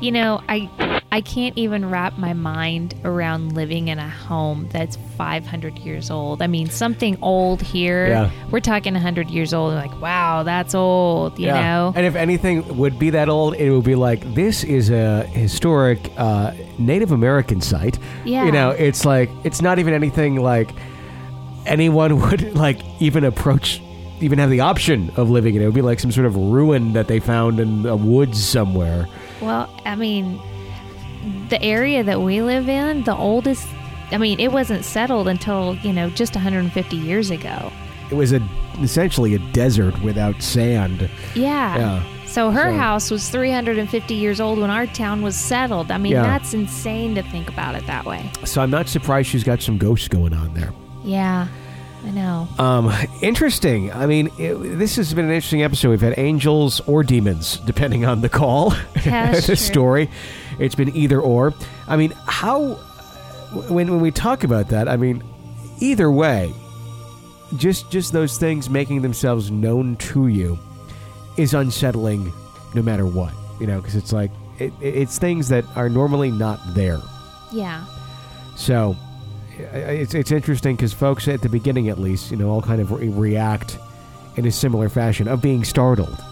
You know, I I can't even wrap my mind around living in a home that's 500 years old. I mean, something old here.
Yeah.
We're talking 100 years old. Like, wow, that's old, you know?
And if anything would be that old, it would be like this is a historic uh, Native American site.
Yeah.
You know, it's like it's not even anything like anyone would like even approach, even have the option of living in. It would be like some sort of ruin that they found in a woods somewhere.
Well, I mean, the area that we live in, the oldest. I mean, it wasn't settled until you know just 150 years ago.
It was a essentially a desert without sand.
Yeah.
Yeah.
So her
So-
house was 350 years old when our town was settled. I mean,
Yeah.
that's insane to think about it that way.
So I'm not surprised she's got some ghosts going on there.
Yeah, I know.
Um, interesting. I mean, it, this has been an interesting episode. We've had angels or demons, depending on the call,
that's
the story. It's been either or. I mean, how when when we talk about that, I mean, either way, just just those things making themselves known to you is unsettling, no matter what. You know, because it's like it, it's things that are normally not there.
Yeah.
So it's it's interesting because folks at the beginning, at least, you know, all kind of re- react in a similar fashion of being startled,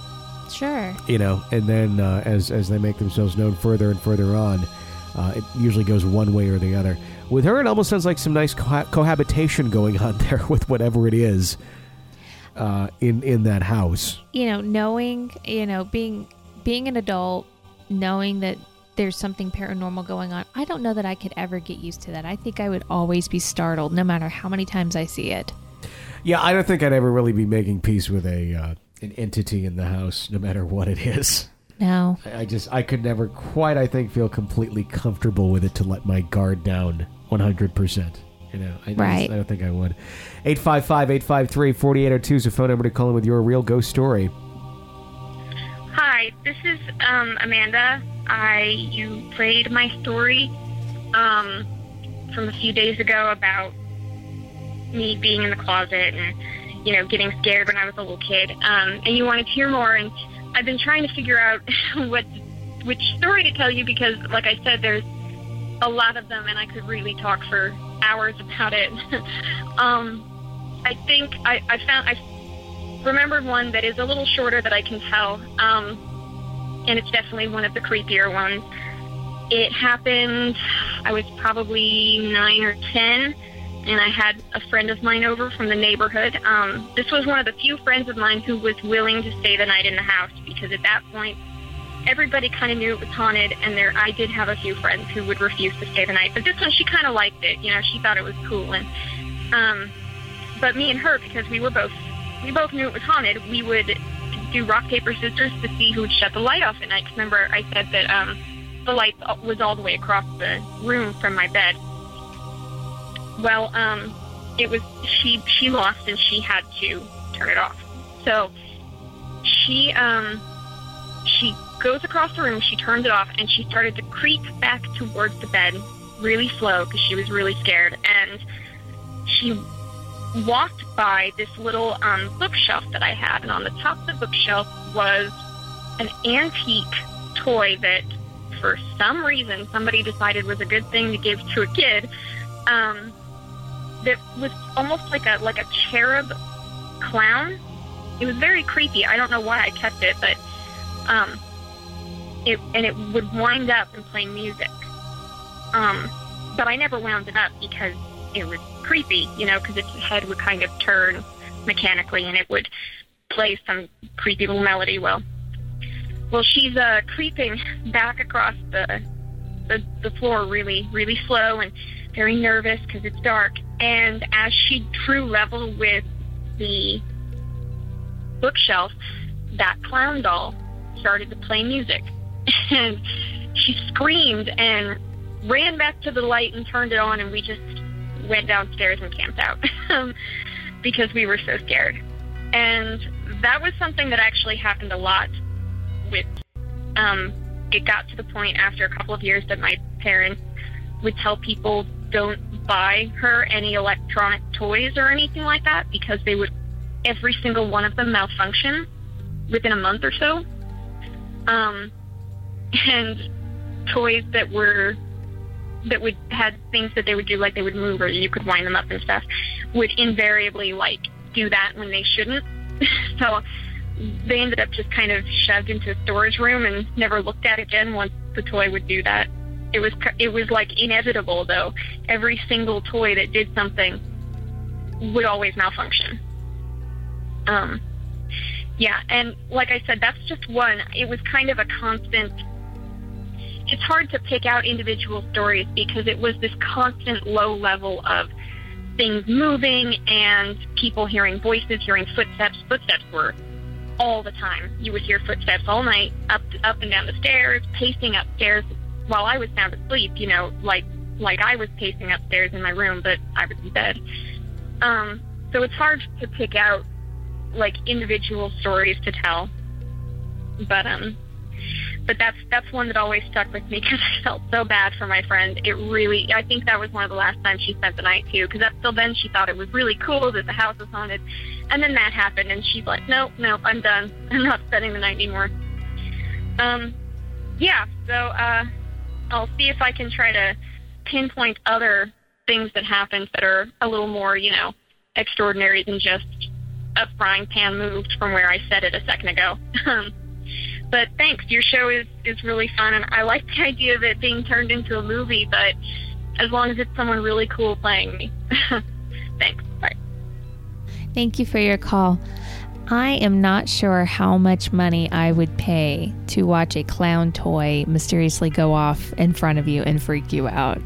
Sure.
you know, and then uh, as as they make themselves known further and further on, uh, it usually goes one way or the other. With her, it almost sounds like some nice co- cohabitation going on there with whatever it is uh, in in that house.
You know, knowing, you know, being being an adult, knowing that there's something paranormal going on. I don't know that I could ever get used to that. I think I would always be startled no matter how many times I see it.
Yeah, I don't think I'd ever really be making peace with a uh, an entity in the house, no matter what it is.
No.
I I just I could never quite I think feel completely comfortable with it to let my guard down 100%. You know, I, just-
Right.
I don't think I would. 855-853-4802 is a phone number to call in with your real ghost story.
Hi, this is um, Amanda. I you played my story um, from a few days ago about me being in the closet and you know getting scared when I was a little kid, um, and you wanted to hear more. And I've been trying to figure out what which story to tell you because, like I said, there's a lot of them, and I could really talk for hours about it. um, I think I, I found I remembered one that is a little shorter that I can tell, um, and it's definitely one of the creepier ones. It happened, I was probably nine or ten, and I had a friend of mine over from the neighborhood. Um, this was one of the few friends of mine who was willing to stay the night in the house because at that point, everybody kind of knew it was haunted, and there I did have a few friends who would refuse to stay the night. But this one, she kind of liked it. You know, she thought it was cool, and um, but me and her, because we were both we both knew it was haunted, we would do rock paper scissors to see who would shut the light off at night. remember, I said that um, the light was all the way across the room from my bed. Well, um, it was she she lost and she had to turn it off. So she um she goes across the room, she turns it off, and she started to creep back towards the bed really slow because she was really scared. And she walked by this little um, bookshelf that I had, and on the top of the bookshelf was an antique toy that, for some reason, somebody decided was a good thing to give to a kid. Um, that was almost like a like a cherub clown. It was very creepy. I don't know why I kept it, but um, it and it would wind up and play music. Um, but I never wound it up because it was creepy, you know, because its head would kind of turn mechanically and it would play some creepy little melody. Well, well, she's uh, creeping back across the, the the floor really, really slow and very nervous because it's dark. And as she drew level with the bookshelf, that clown doll started to play music. And she screamed and ran back to the light and turned it on, and we just went downstairs and camped out um, because we were so scared. And that was something that actually happened a lot with. Um, it got to the point after a couple of years that my parents would tell people don't buy her any electronic toys or anything like that because they would every single one of them malfunction within a month or so. Um, and toys that were that would had things that they would do like they would move or you could wind them up and stuff would invariably like do that when they shouldn't. so they ended up just kind of shoved into a storage room and never looked at again once the toy would do that. It was it was like inevitable though. Every single toy that did something would always malfunction. Um, yeah, and like I said, that's just one. It was kind of a constant. It's hard to pick out individual stories because it was this constant low level of things moving and people hearing voices, hearing footsteps. Footsteps were all the time. You would hear footsteps all night, up up and down the stairs, pacing upstairs while I was sound asleep. You know, like like I was pacing upstairs in my room, but I was in bed. Um, so it's hard to pick out like individual stories to tell. But um, but that's that's one that always stuck with me because I felt so bad for my friend. It really, I think that was one of the last times she spent the night too. Because up till then she thought it was really cool that the house was haunted, and then that happened, and she's like, nope, nope, I'm done. I'm not spending the night anymore. Um, yeah. So uh, I'll see if I can try to pinpoint other things that happened that are a little more, you know, extraordinary than just a frying pan moved from where I said it a second ago. But thanks, your show is is really fun, and I like the idea of it being turned into a movie. But as long as it's someone really cool playing me, thanks. Bye.
Thank you for your call. I am not sure how much money I would pay to watch a clown toy mysteriously go off in front of you and freak you out.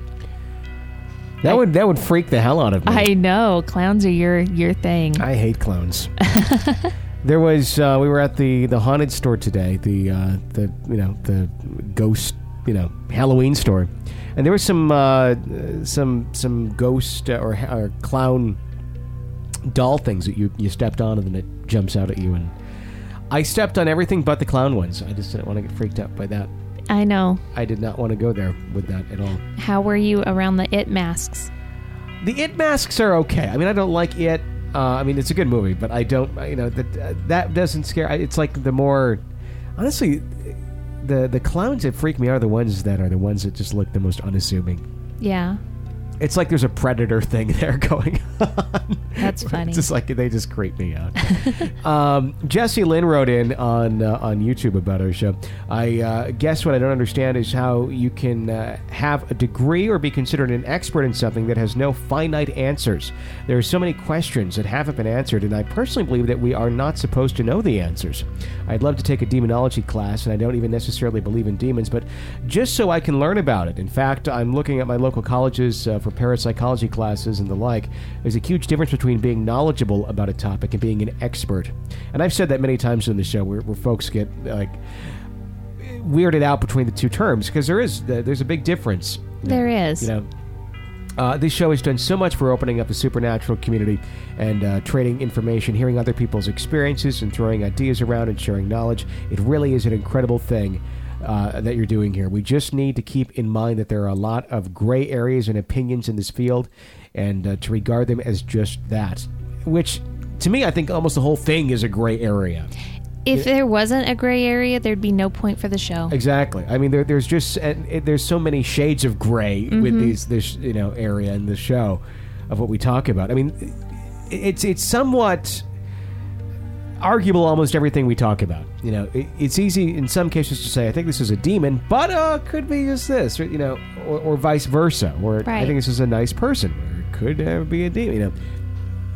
That would that would freak the hell out of me.
I know clowns are your your thing.
I hate clowns. there was uh, we were at the the haunted store today, the uh, the you know the ghost you know Halloween store, and there was some uh, some some ghost or, or clown doll things that you you stepped on and then it jumps out at you and I stepped on everything but the clown ones. I just didn't want to get freaked out by that.
I know.
I did not want to go there with that at all.
How were you around the it masks?
The it masks are okay. I mean, I don't like it. Uh, I mean, it's a good movie, but I don't. You know that uh, that doesn't scare. It's like the more honestly, the the clowns that freak me out are the ones that are the ones that just look the most unassuming.
Yeah.
It's like there's a predator thing there going on.
That's funny.
It's just like they just creep me out. um, Jesse Lynn wrote in on uh, on YouTube about our show. I uh, guess what I don't understand is how you can uh, have a degree or be considered an expert in something that has no finite answers. There are so many questions that haven't been answered, and I personally believe that we are not supposed to know the answers. I'd love to take a demonology class, and I don't even necessarily believe in demons, but just so I can learn about it. In fact, I'm looking at my local colleges uh, for parapsychology classes and the like. There's a huge difference between being knowledgeable about a topic and being an expert. And I've said that many times in the show where, where folks get like weirded out between the two terms because there is there's a big difference.
There is.
You know, uh, this show has done so much for opening up the supernatural community and uh, trading information, hearing other people's experiences, and throwing ideas around and sharing knowledge. It really is an incredible thing. Uh, that you're doing here. We just need to keep in mind that there are a lot of gray areas and opinions in this field, and uh, to regard them as just that. Which, to me, I think almost the whole thing is a gray area.
If there wasn't a gray area, there'd be no point for the show.
Exactly. I mean, there, there's just and there's so many shades of gray with
Mhm.
these this you know area in the show of what we talk about. I mean, it's it's somewhat arguable almost everything we talk about. You know, it, it's easy in some cases to say I think this is a demon, but uh, could be just this, or, you know, or, or vice versa. Or I think this is a nice person, or it could uh, be a demon. You know,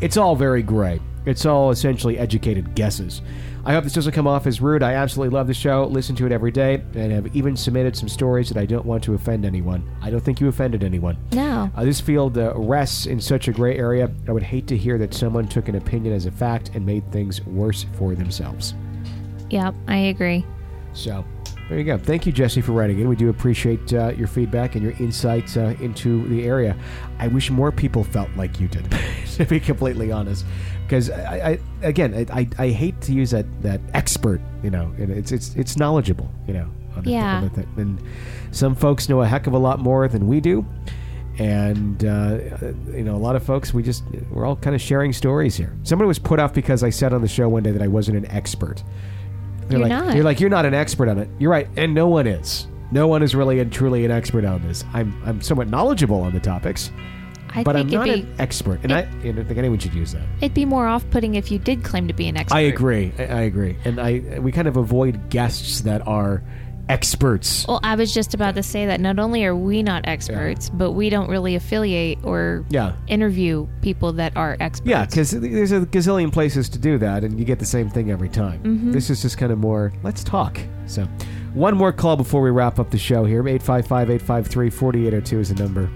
it's all very gray. It's all essentially educated guesses. I hope this doesn't come off as rude. I absolutely love the show, listen to it every day, and have even submitted some stories that I don't want to offend anyone. I don't think you offended anyone.
No.
Uh, this field uh, rests in such a gray area. I would hate to hear that someone took an opinion as a fact and made things worse for themselves.
Yep, I agree.
So, there you go. Thank you, Jesse, for writing in. We do appreciate uh, your feedback and your insights uh, into the area. I wish more people felt like you did, to be completely honest. Because I, I, again, I, I, hate to use that, that expert. You know, and it's it's it's knowledgeable. You know, on the-
Yeah.
thing. and some folks know a heck of a lot more than we do. And uh, you know, a lot of folks, we just we're all kind of sharing stories here. Somebody was put off because I said on the show one day that I wasn't an expert. They're
You're
like,
not.
You're like, you're not an expert on it. You're right, and no one is. No one is really and truly an expert on this. I'm I'm somewhat knowledgeable on the topics,
I
but I'm not
be
an expert, and I, I don't think anyone should use that.
it'd be more off-putting if you did claim to be an expert.
I agree. I, I agree, and I we kind of avoid guests that are experts.
Well, I was just about to say that not only are we not experts, but we don't really affiliate or
Yeah.
interview people that are experts.
Yeah, because there's a gazillion places to do that, and you get the same thing every time.
Mhm.
This is just kind of more, let's talk. So, One more call before we wrap up the show here. 855 853 4802 is the number.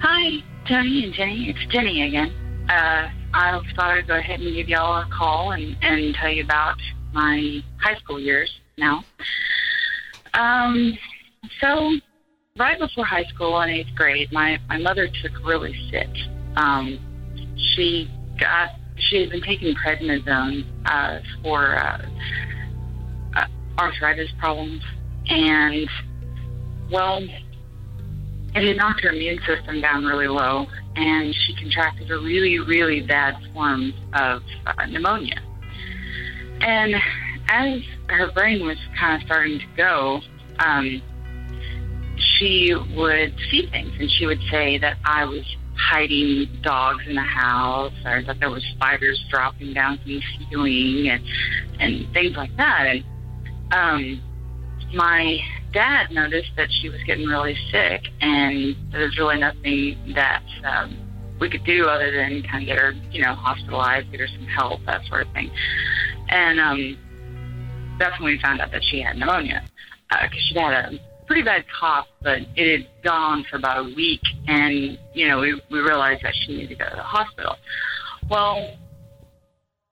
Hi, Tony and Jenny. It's Jenny again. Uh, I thought I'd go ahead and give y'all a call and, and tell you about my high school years now. Um, so, right before high school in eighth grade, my, my mother took really sick. Um, she got she had been taking prednisone uh, for uh, uh, arthritis problems, and well, it had knocked her immune system down really low, and she contracted a really, really bad form of uh, pneumonia. And as her brain was kind of starting to go, um, she would see things, and she would say that I was hiding dogs in the house, or that there was spiders dropping down from the ceiling, and and things like that. And um, my dad noticed that she was getting really sick, and there was really nothing that um, we could do other than kind of get her, you know, hospitalized, get her some help, that sort of thing. And um, that's when we found out that she had pneumonia because uh, she'd had a pretty bad cough, but it had gone for about a week, and you know, we we realized that she needed to go to the hospital. Well,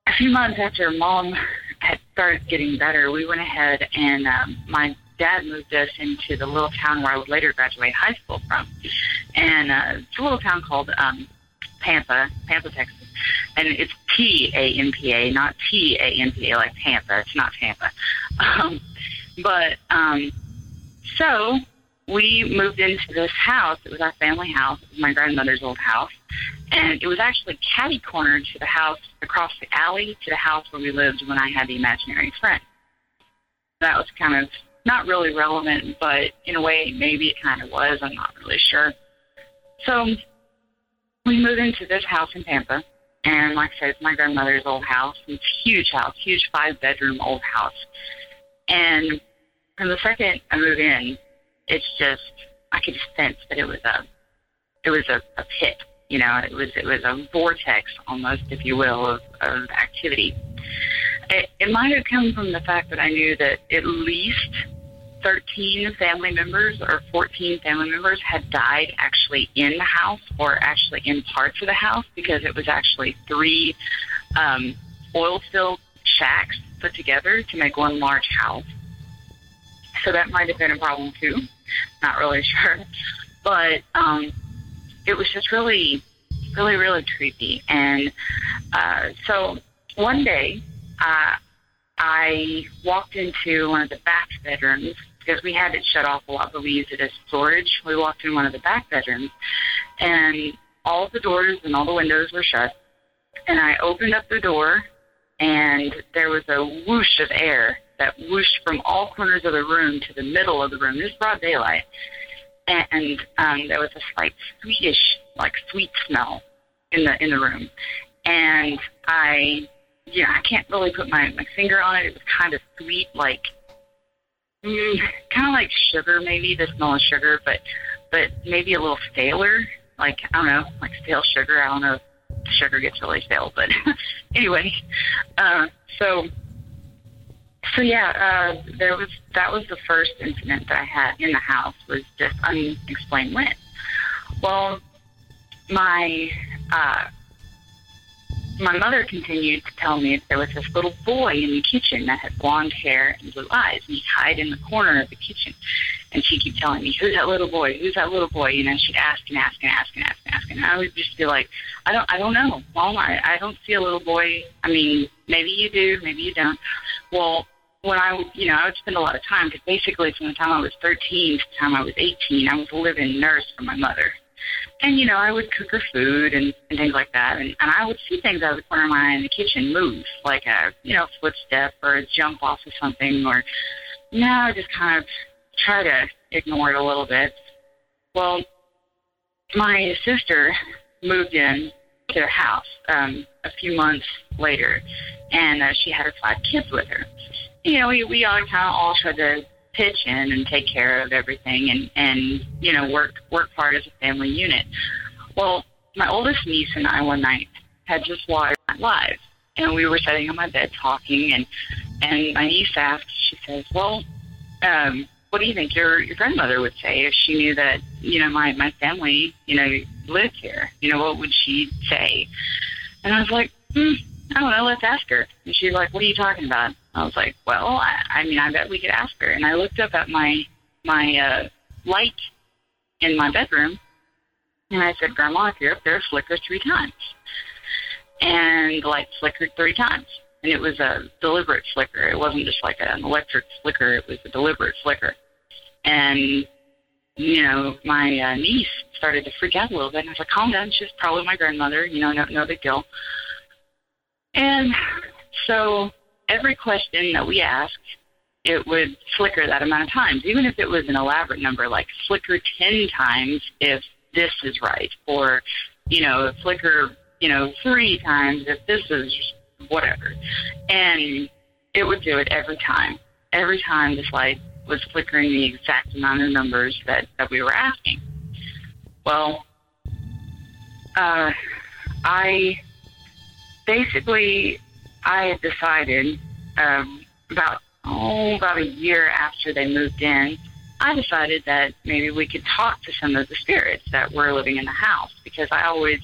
a few months after mom had started getting better, we went ahead and um, my dad moved us into the little town where I would later graduate high school from, and uh, it's a little town called um, Pampa, Pampa, Texas. And it's P A N P A, not T A N P A like Tampa. It's not Tampa. Um, but um, so we moved into this house. It was our family house. It was my grandmother's old house. And it was actually catty cornered to the house across the alley to the house where we lived when I had the imaginary friend. That was kind of not really relevant, but in a way, maybe it kind of was. I'm not really sure. So we moved into this house in Pampa. And like I said, it's my grandmother's old house. It's a huge house, huge five bedroom old house. And from the second I moved in, it's just I could just sense that it was a it was a, a pit. You know, it was it was a vortex almost, if you will, of, of activity. It, it might have come from the fact that I knew that at least 13 family members or 14 family members had died actually in the house or actually in parts of the house because it was actually three um, oil filled shacks put together to make one large house. So that might have been a problem too. Not really sure. But um, it was just really, really, really creepy. And uh, so one day, uh, I walked into one of the back bedrooms because we had it shut off a lot, but we used it as storage. We walked in one of the back bedrooms, and all the doors and all the windows were shut. And I opened up the door, and there was a whoosh of air that whooshed from all corners of the room to the middle of the room. This broad daylight, and um, there was a slight sweetish, like sweet smell in the in the room. And I, yeah, I can't really put my my finger on it. It was kind of sweet, like mm, kind of like sugar, maybe the smell of sugar, but but maybe a little staler. Like I don't know, like stale sugar. I don't know. if Sugar gets really stale, but anyway. Uh, so so yeah, uh, there was that was the first incident that I had in the house was just unexplained wind. Well, my uh, my mother continued to tell me there was this little boy in the kitchen that had blonde hair and blue eyes, and he'd hide in the corner of the kitchen. And she'd keep telling me, "Who's that little boy? Who's that little boy?" You know, she'd ask and ask and ask and ask and ask, and I would just be like, "I don't, I don't know, Mom. I, I don't see a little boy. I mean, maybe you do, maybe you don't." Well, when I, you know, I would spend a lot of time because basically from the time I was 13 to the time I was 18, I was a living nurse for my mother. And, you know, I would cook her food and, and things like that. And, and I would see things out of the corner of my eye in the kitchen move, like a, you know, footstep or a jump off of something or, you know, I just kind of try to ignore it a little bit. Well, my sister moved in to the house um, a few months later, and uh, she had her five kids with her you know, we, we all kind of all tried to pitch in and take care of everything and, and, you know, work, work hard as a family unit. Well, my oldest niece and I one night had just watched live and we were sitting on my bed talking and And my niece asked, she says, "Well, um, what do you think your your grandmother would say if she knew that you know my my family you know lived here? You know, what would she say?" And I was like, hmm, "I don't know. Let's ask her." And she's like, "What are you talking about?" I was like, "Well, I, I mean, I bet we could ask her." And I looked up at my my uh, light in my bedroom, and I said, "Grandma, if you're up there, flicker three times." And the light flickered three times and it was a deliberate flicker. It wasn't just like an electric flicker; it was a deliberate flicker. And you know, my uh, niece started to freak out a little bit, and I was like, "Calm down. She's probably my grandmother. You know, no, no big deal." And so every question that we asked, it would flicker that amount of times, even if it was an elaborate number, like flicker ten times if this is right, or you know, flicker you know three times if this is whatever. And it would do it every time. Every time this light was flickering the exact amount of numbers that, that we were asking. Well, uh, I basically I had decided um, about oh about a year after they moved in, I decided that maybe we could talk to some of the spirits that were living in the house because I always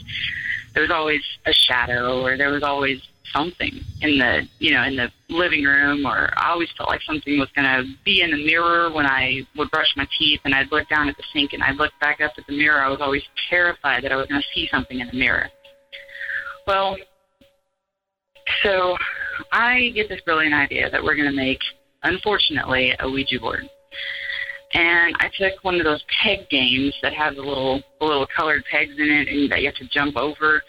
there was always a shadow or there was always something in the you know in the living room or I always felt like something was going to be in the mirror when I would brush my teeth and I'd look down at the sink and I'd look back up at the mirror. I was always terrified that I was going to see something in the mirror. Well so I get this brilliant idea that we're going to make unfortunately a Ouija board and I took one of those peg games that has the little the little colored pegs in it and that you have to jump over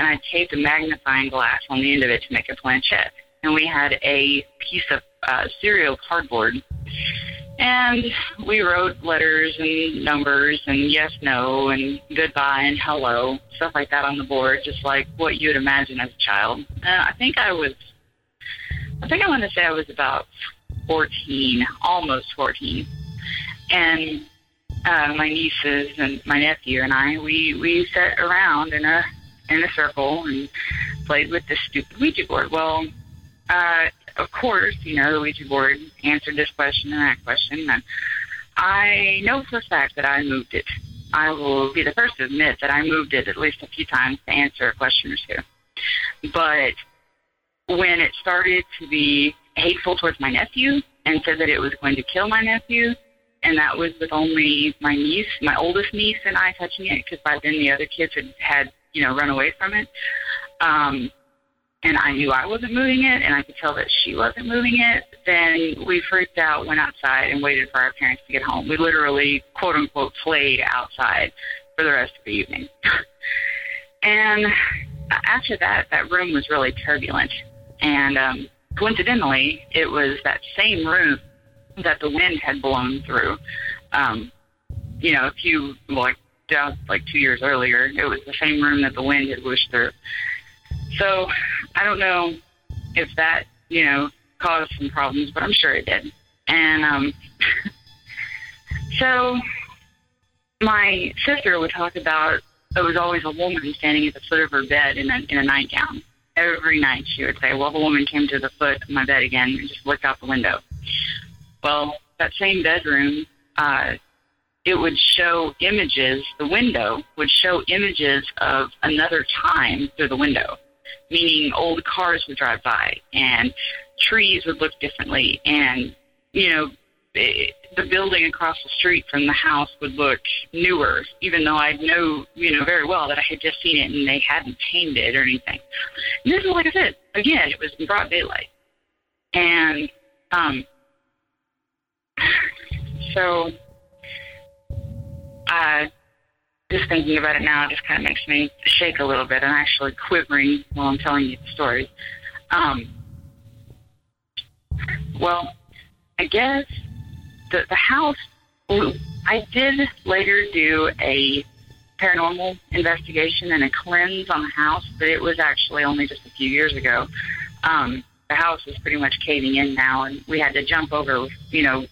and I taped a magnifying glass on the end of it to make a planchette. And we had a piece of uh, cereal cardboard. And we wrote letters and numbers and yes, no, and goodbye and hello, stuff like that on the board, just like what you'd imagine as a child. And I think I was, I think I want to say I was about 14, almost 14. And uh, my nieces and my nephew and I, we, we sat around in a in a circle and played with this stupid Ouija board. Well, uh, of course, you know, the Ouija board answered this question and that question. And I know for a fact that I moved it. I will be the first to admit that I moved it at least a few times to answer a question or two. But when it started to be hateful towards my nephew and said that it was going to kill my nephew, and that was with only my niece, my oldest niece, and I touching it because by then the other kids had had you know, run away from it. Um, and I knew I wasn't moving it, and I could tell that she wasn't moving it, then we freaked out, went outside, and waited for our parents to get home. We literally, quote unquote, played outside for the rest of the evening. and after that, that room was really turbulent. And um, coincidentally, it was that same room that the wind had blown through. Um, you know, a few, like out like two years earlier. It was the same room that the wind had whooshed through. So I don't know if that, you know, caused some problems, but I'm sure it did. And um, so my sister would talk about it was always a woman standing at the foot of her bed in a, in a nightgown. Every night she would say, well, the woman came to the foot of my bed again and just looked out the window. Well, that same bedroom, uh, it would show images, the window would show images of another time through the window, meaning old cars would drive by and trees would look differently and, you know, it, the building across the street from the house would look newer, even though I know, you know, very well that I had just seen it and they hadn't painted it or anything. And this is, like I said, again, it was in broad daylight. And, um, so uh, just thinking about it now just kind of makes me shake a little bit. I'm actually quivering while I'm telling you the story. Um, well, I guess the the house. I did later do a paranormal investigation and a cleanse on the house, but it was actually only just a few years ago. Um, the house is pretty much caving in now, and we had to jump over, you know,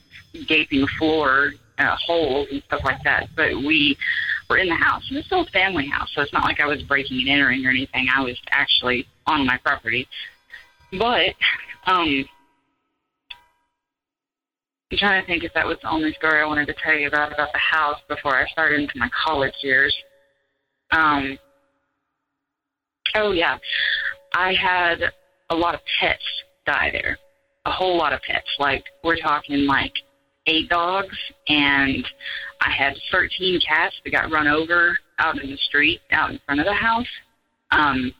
gaping floor uh, holes and stuff like that. But we were in the house. And it's still a family house, so it's not like I was breaking and entering or anything. I was actually on my property. But um, I'm trying to think if that was the only story I wanted to tell you about about the house before I started into my college years. Um. Oh yeah, I had a lot of pets die there. A whole lot of pets. Like we're talking like eight dogs, and I had 13 cats that got run over out in the street, out in front of the house. Um,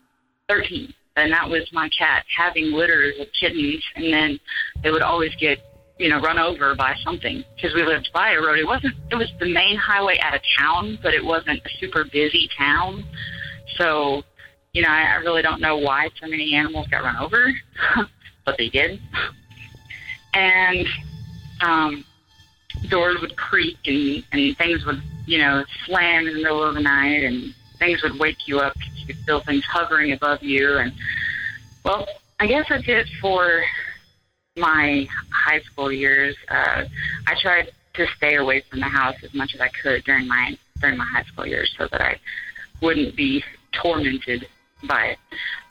13. And that was my cat having litters of kittens, and then they would always get, you know, run over by something because we lived by a road. It wasn't, it was the main highway out of town, but it wasn't a super busy town. So, you know, I, I really don't know why so many animals got run over, but they did. And um, doors would creak and, and things would, you know, slam in the middle of the night and things would wake you up. You could feel things hovering above you. And, well, I guess that's it for my high school years. Uh, I tried to stay away from the house as much as I could during my during my high school years so that I wouldn't be tormented by it.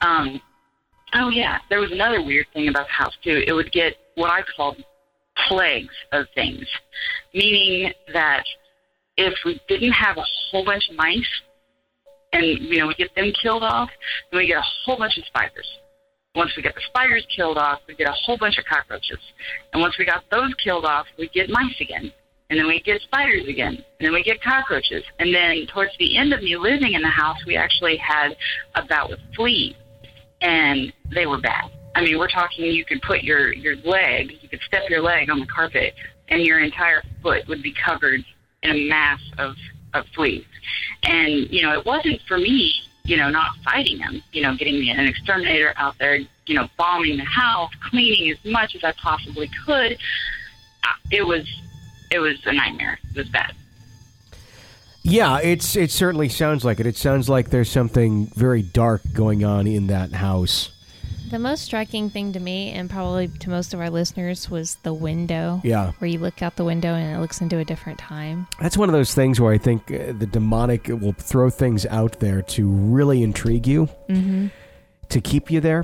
Um, oh yeah, there was another weird thing about the house too. It would get what I called plagues of things, meaning that if we didn't have a whole bunch of mice and you know we get them killed off, then we get a whole bunch of spiders. Once we get the spiders killed off, we get a whole bunch of cockroaches. And once we got those killed off, we get mice again. And then we get spiders again. And then we get cockroaches. And then towards the end of me living in the house, we actually had a bout with fleas. And they were bad. I mean, we're talking you could put your, your leg, you could step your leg on the carpet, and your entire foot would be covered in a mass of, of fleas. And, you know, it wasn't for me, you know, not fighting them, you know, getting an exterminator out there, you know, bombing the house, cleaning as much as I possibly could. Uh, It was, it was a nightmare. It was bad.
Yeah, it's it certainly sounds like it. It sounds like there's something very dark going on in that house.
The most striking thing to me, and probably to most of our listeners, was the window.
Yeah.
Where you look out the window and it looks into a different time.
That's one of those things where I think uh, the demonic will throw things out there to really intrigue you,
Mm-hmm.
to keep you there.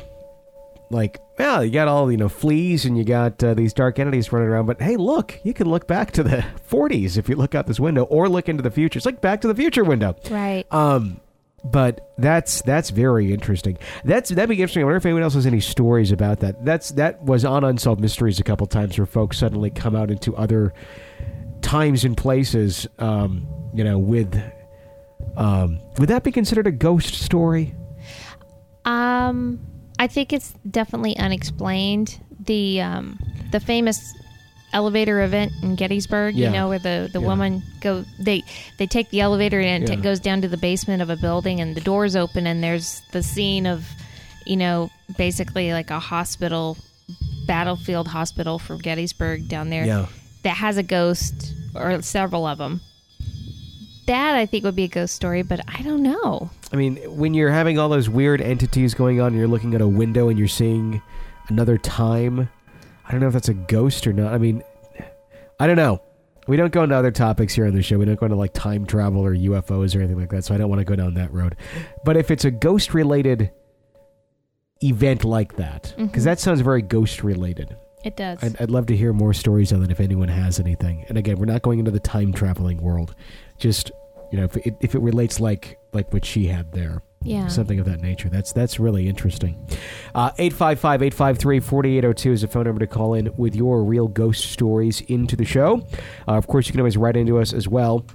Like, well, you got all you know fleas and you got uh, these dark entities running around, but hey, look, you can look back to the 40s if you look out this window, or look into the future. It's like Back to the Future window.
Right.
Um, but that's that's very interesting. That's that'd be interesting. I wonder if anyone else has any stories about that. That's that was on Unsolved Mysteries a couple times where folks suddenly come out into other times and places. Um, you know, with um, would that be considered a ghost story?
Um, I think it's definitely unexplained. The um, the famous elevator event in Gettysburg,
Yeah.
you know, where the, the
Yeah.
woman go they they take the elevator and
Yeah.
it goes down to the basement of a building and the doors open and there's the scene of, you know, basically like a hospital, battlefield hospital for Gettysburg down there that has a ghost or several of them. That I think would be a ghost story, but I don't know.
I mean, when you're having all those weird entities going on, and you're looking at a window and you're seeing another time. I don't know if that's a ghost or not. I mean, I don't know. We don't go into other topics here on the show. We don't go into like time travel or UFOs or anything like that. So I don't want to go down that road. But if it's a ghost related event like that, because
Mhm.
that sounds very ghost related.
It does.
I'd, I'd love to hear more stories on it if anyone has anything. And again, we're not going into the time traveling world. Just you know, if it, if it relates like like what she had there,
Yeah.
something of that nature. That's that's really interesting. Uh, 855-853-4802 is a phone number to call in with your real ghost stories into the show. Uh, of course, you can always write into us as well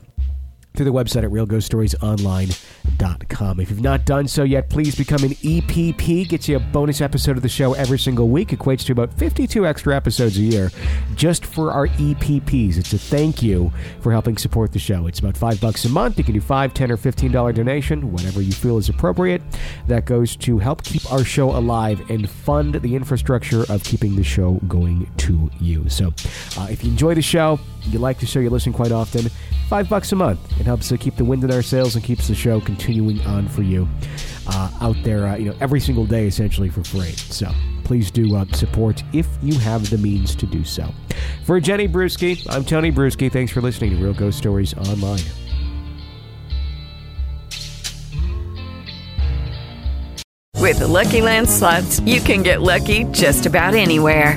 through the website at realghoststoriesonline.com. If you've not done so yet, please become an EPP. Gets you a bonus episode of the show every single week. Equates to about 52 extra episodes a year just for our EPPs. It's a thank you for helping support the show. It's about five bucks a month. You can do five, ten, or fifteen dollar donation, whatever you feel is appropriate. That goes to help keep our show alive and fund the infrastructure of keeping the show going to you. So, uh, if you enjoy the show, you like the show, you listen quite often, five bucks a month. It helps to keep the wind in our sails and keeps the show continuing on for you uh, out there, uh, you know, every single day essentially for free. So please do uh, support if you have the means to do so. For Jenny Brueski, I'm Tony Brueski. Thanks for listening to Real Ghost Stories Online.
With the Lucky Land slots, you can get lucky just about anywhere.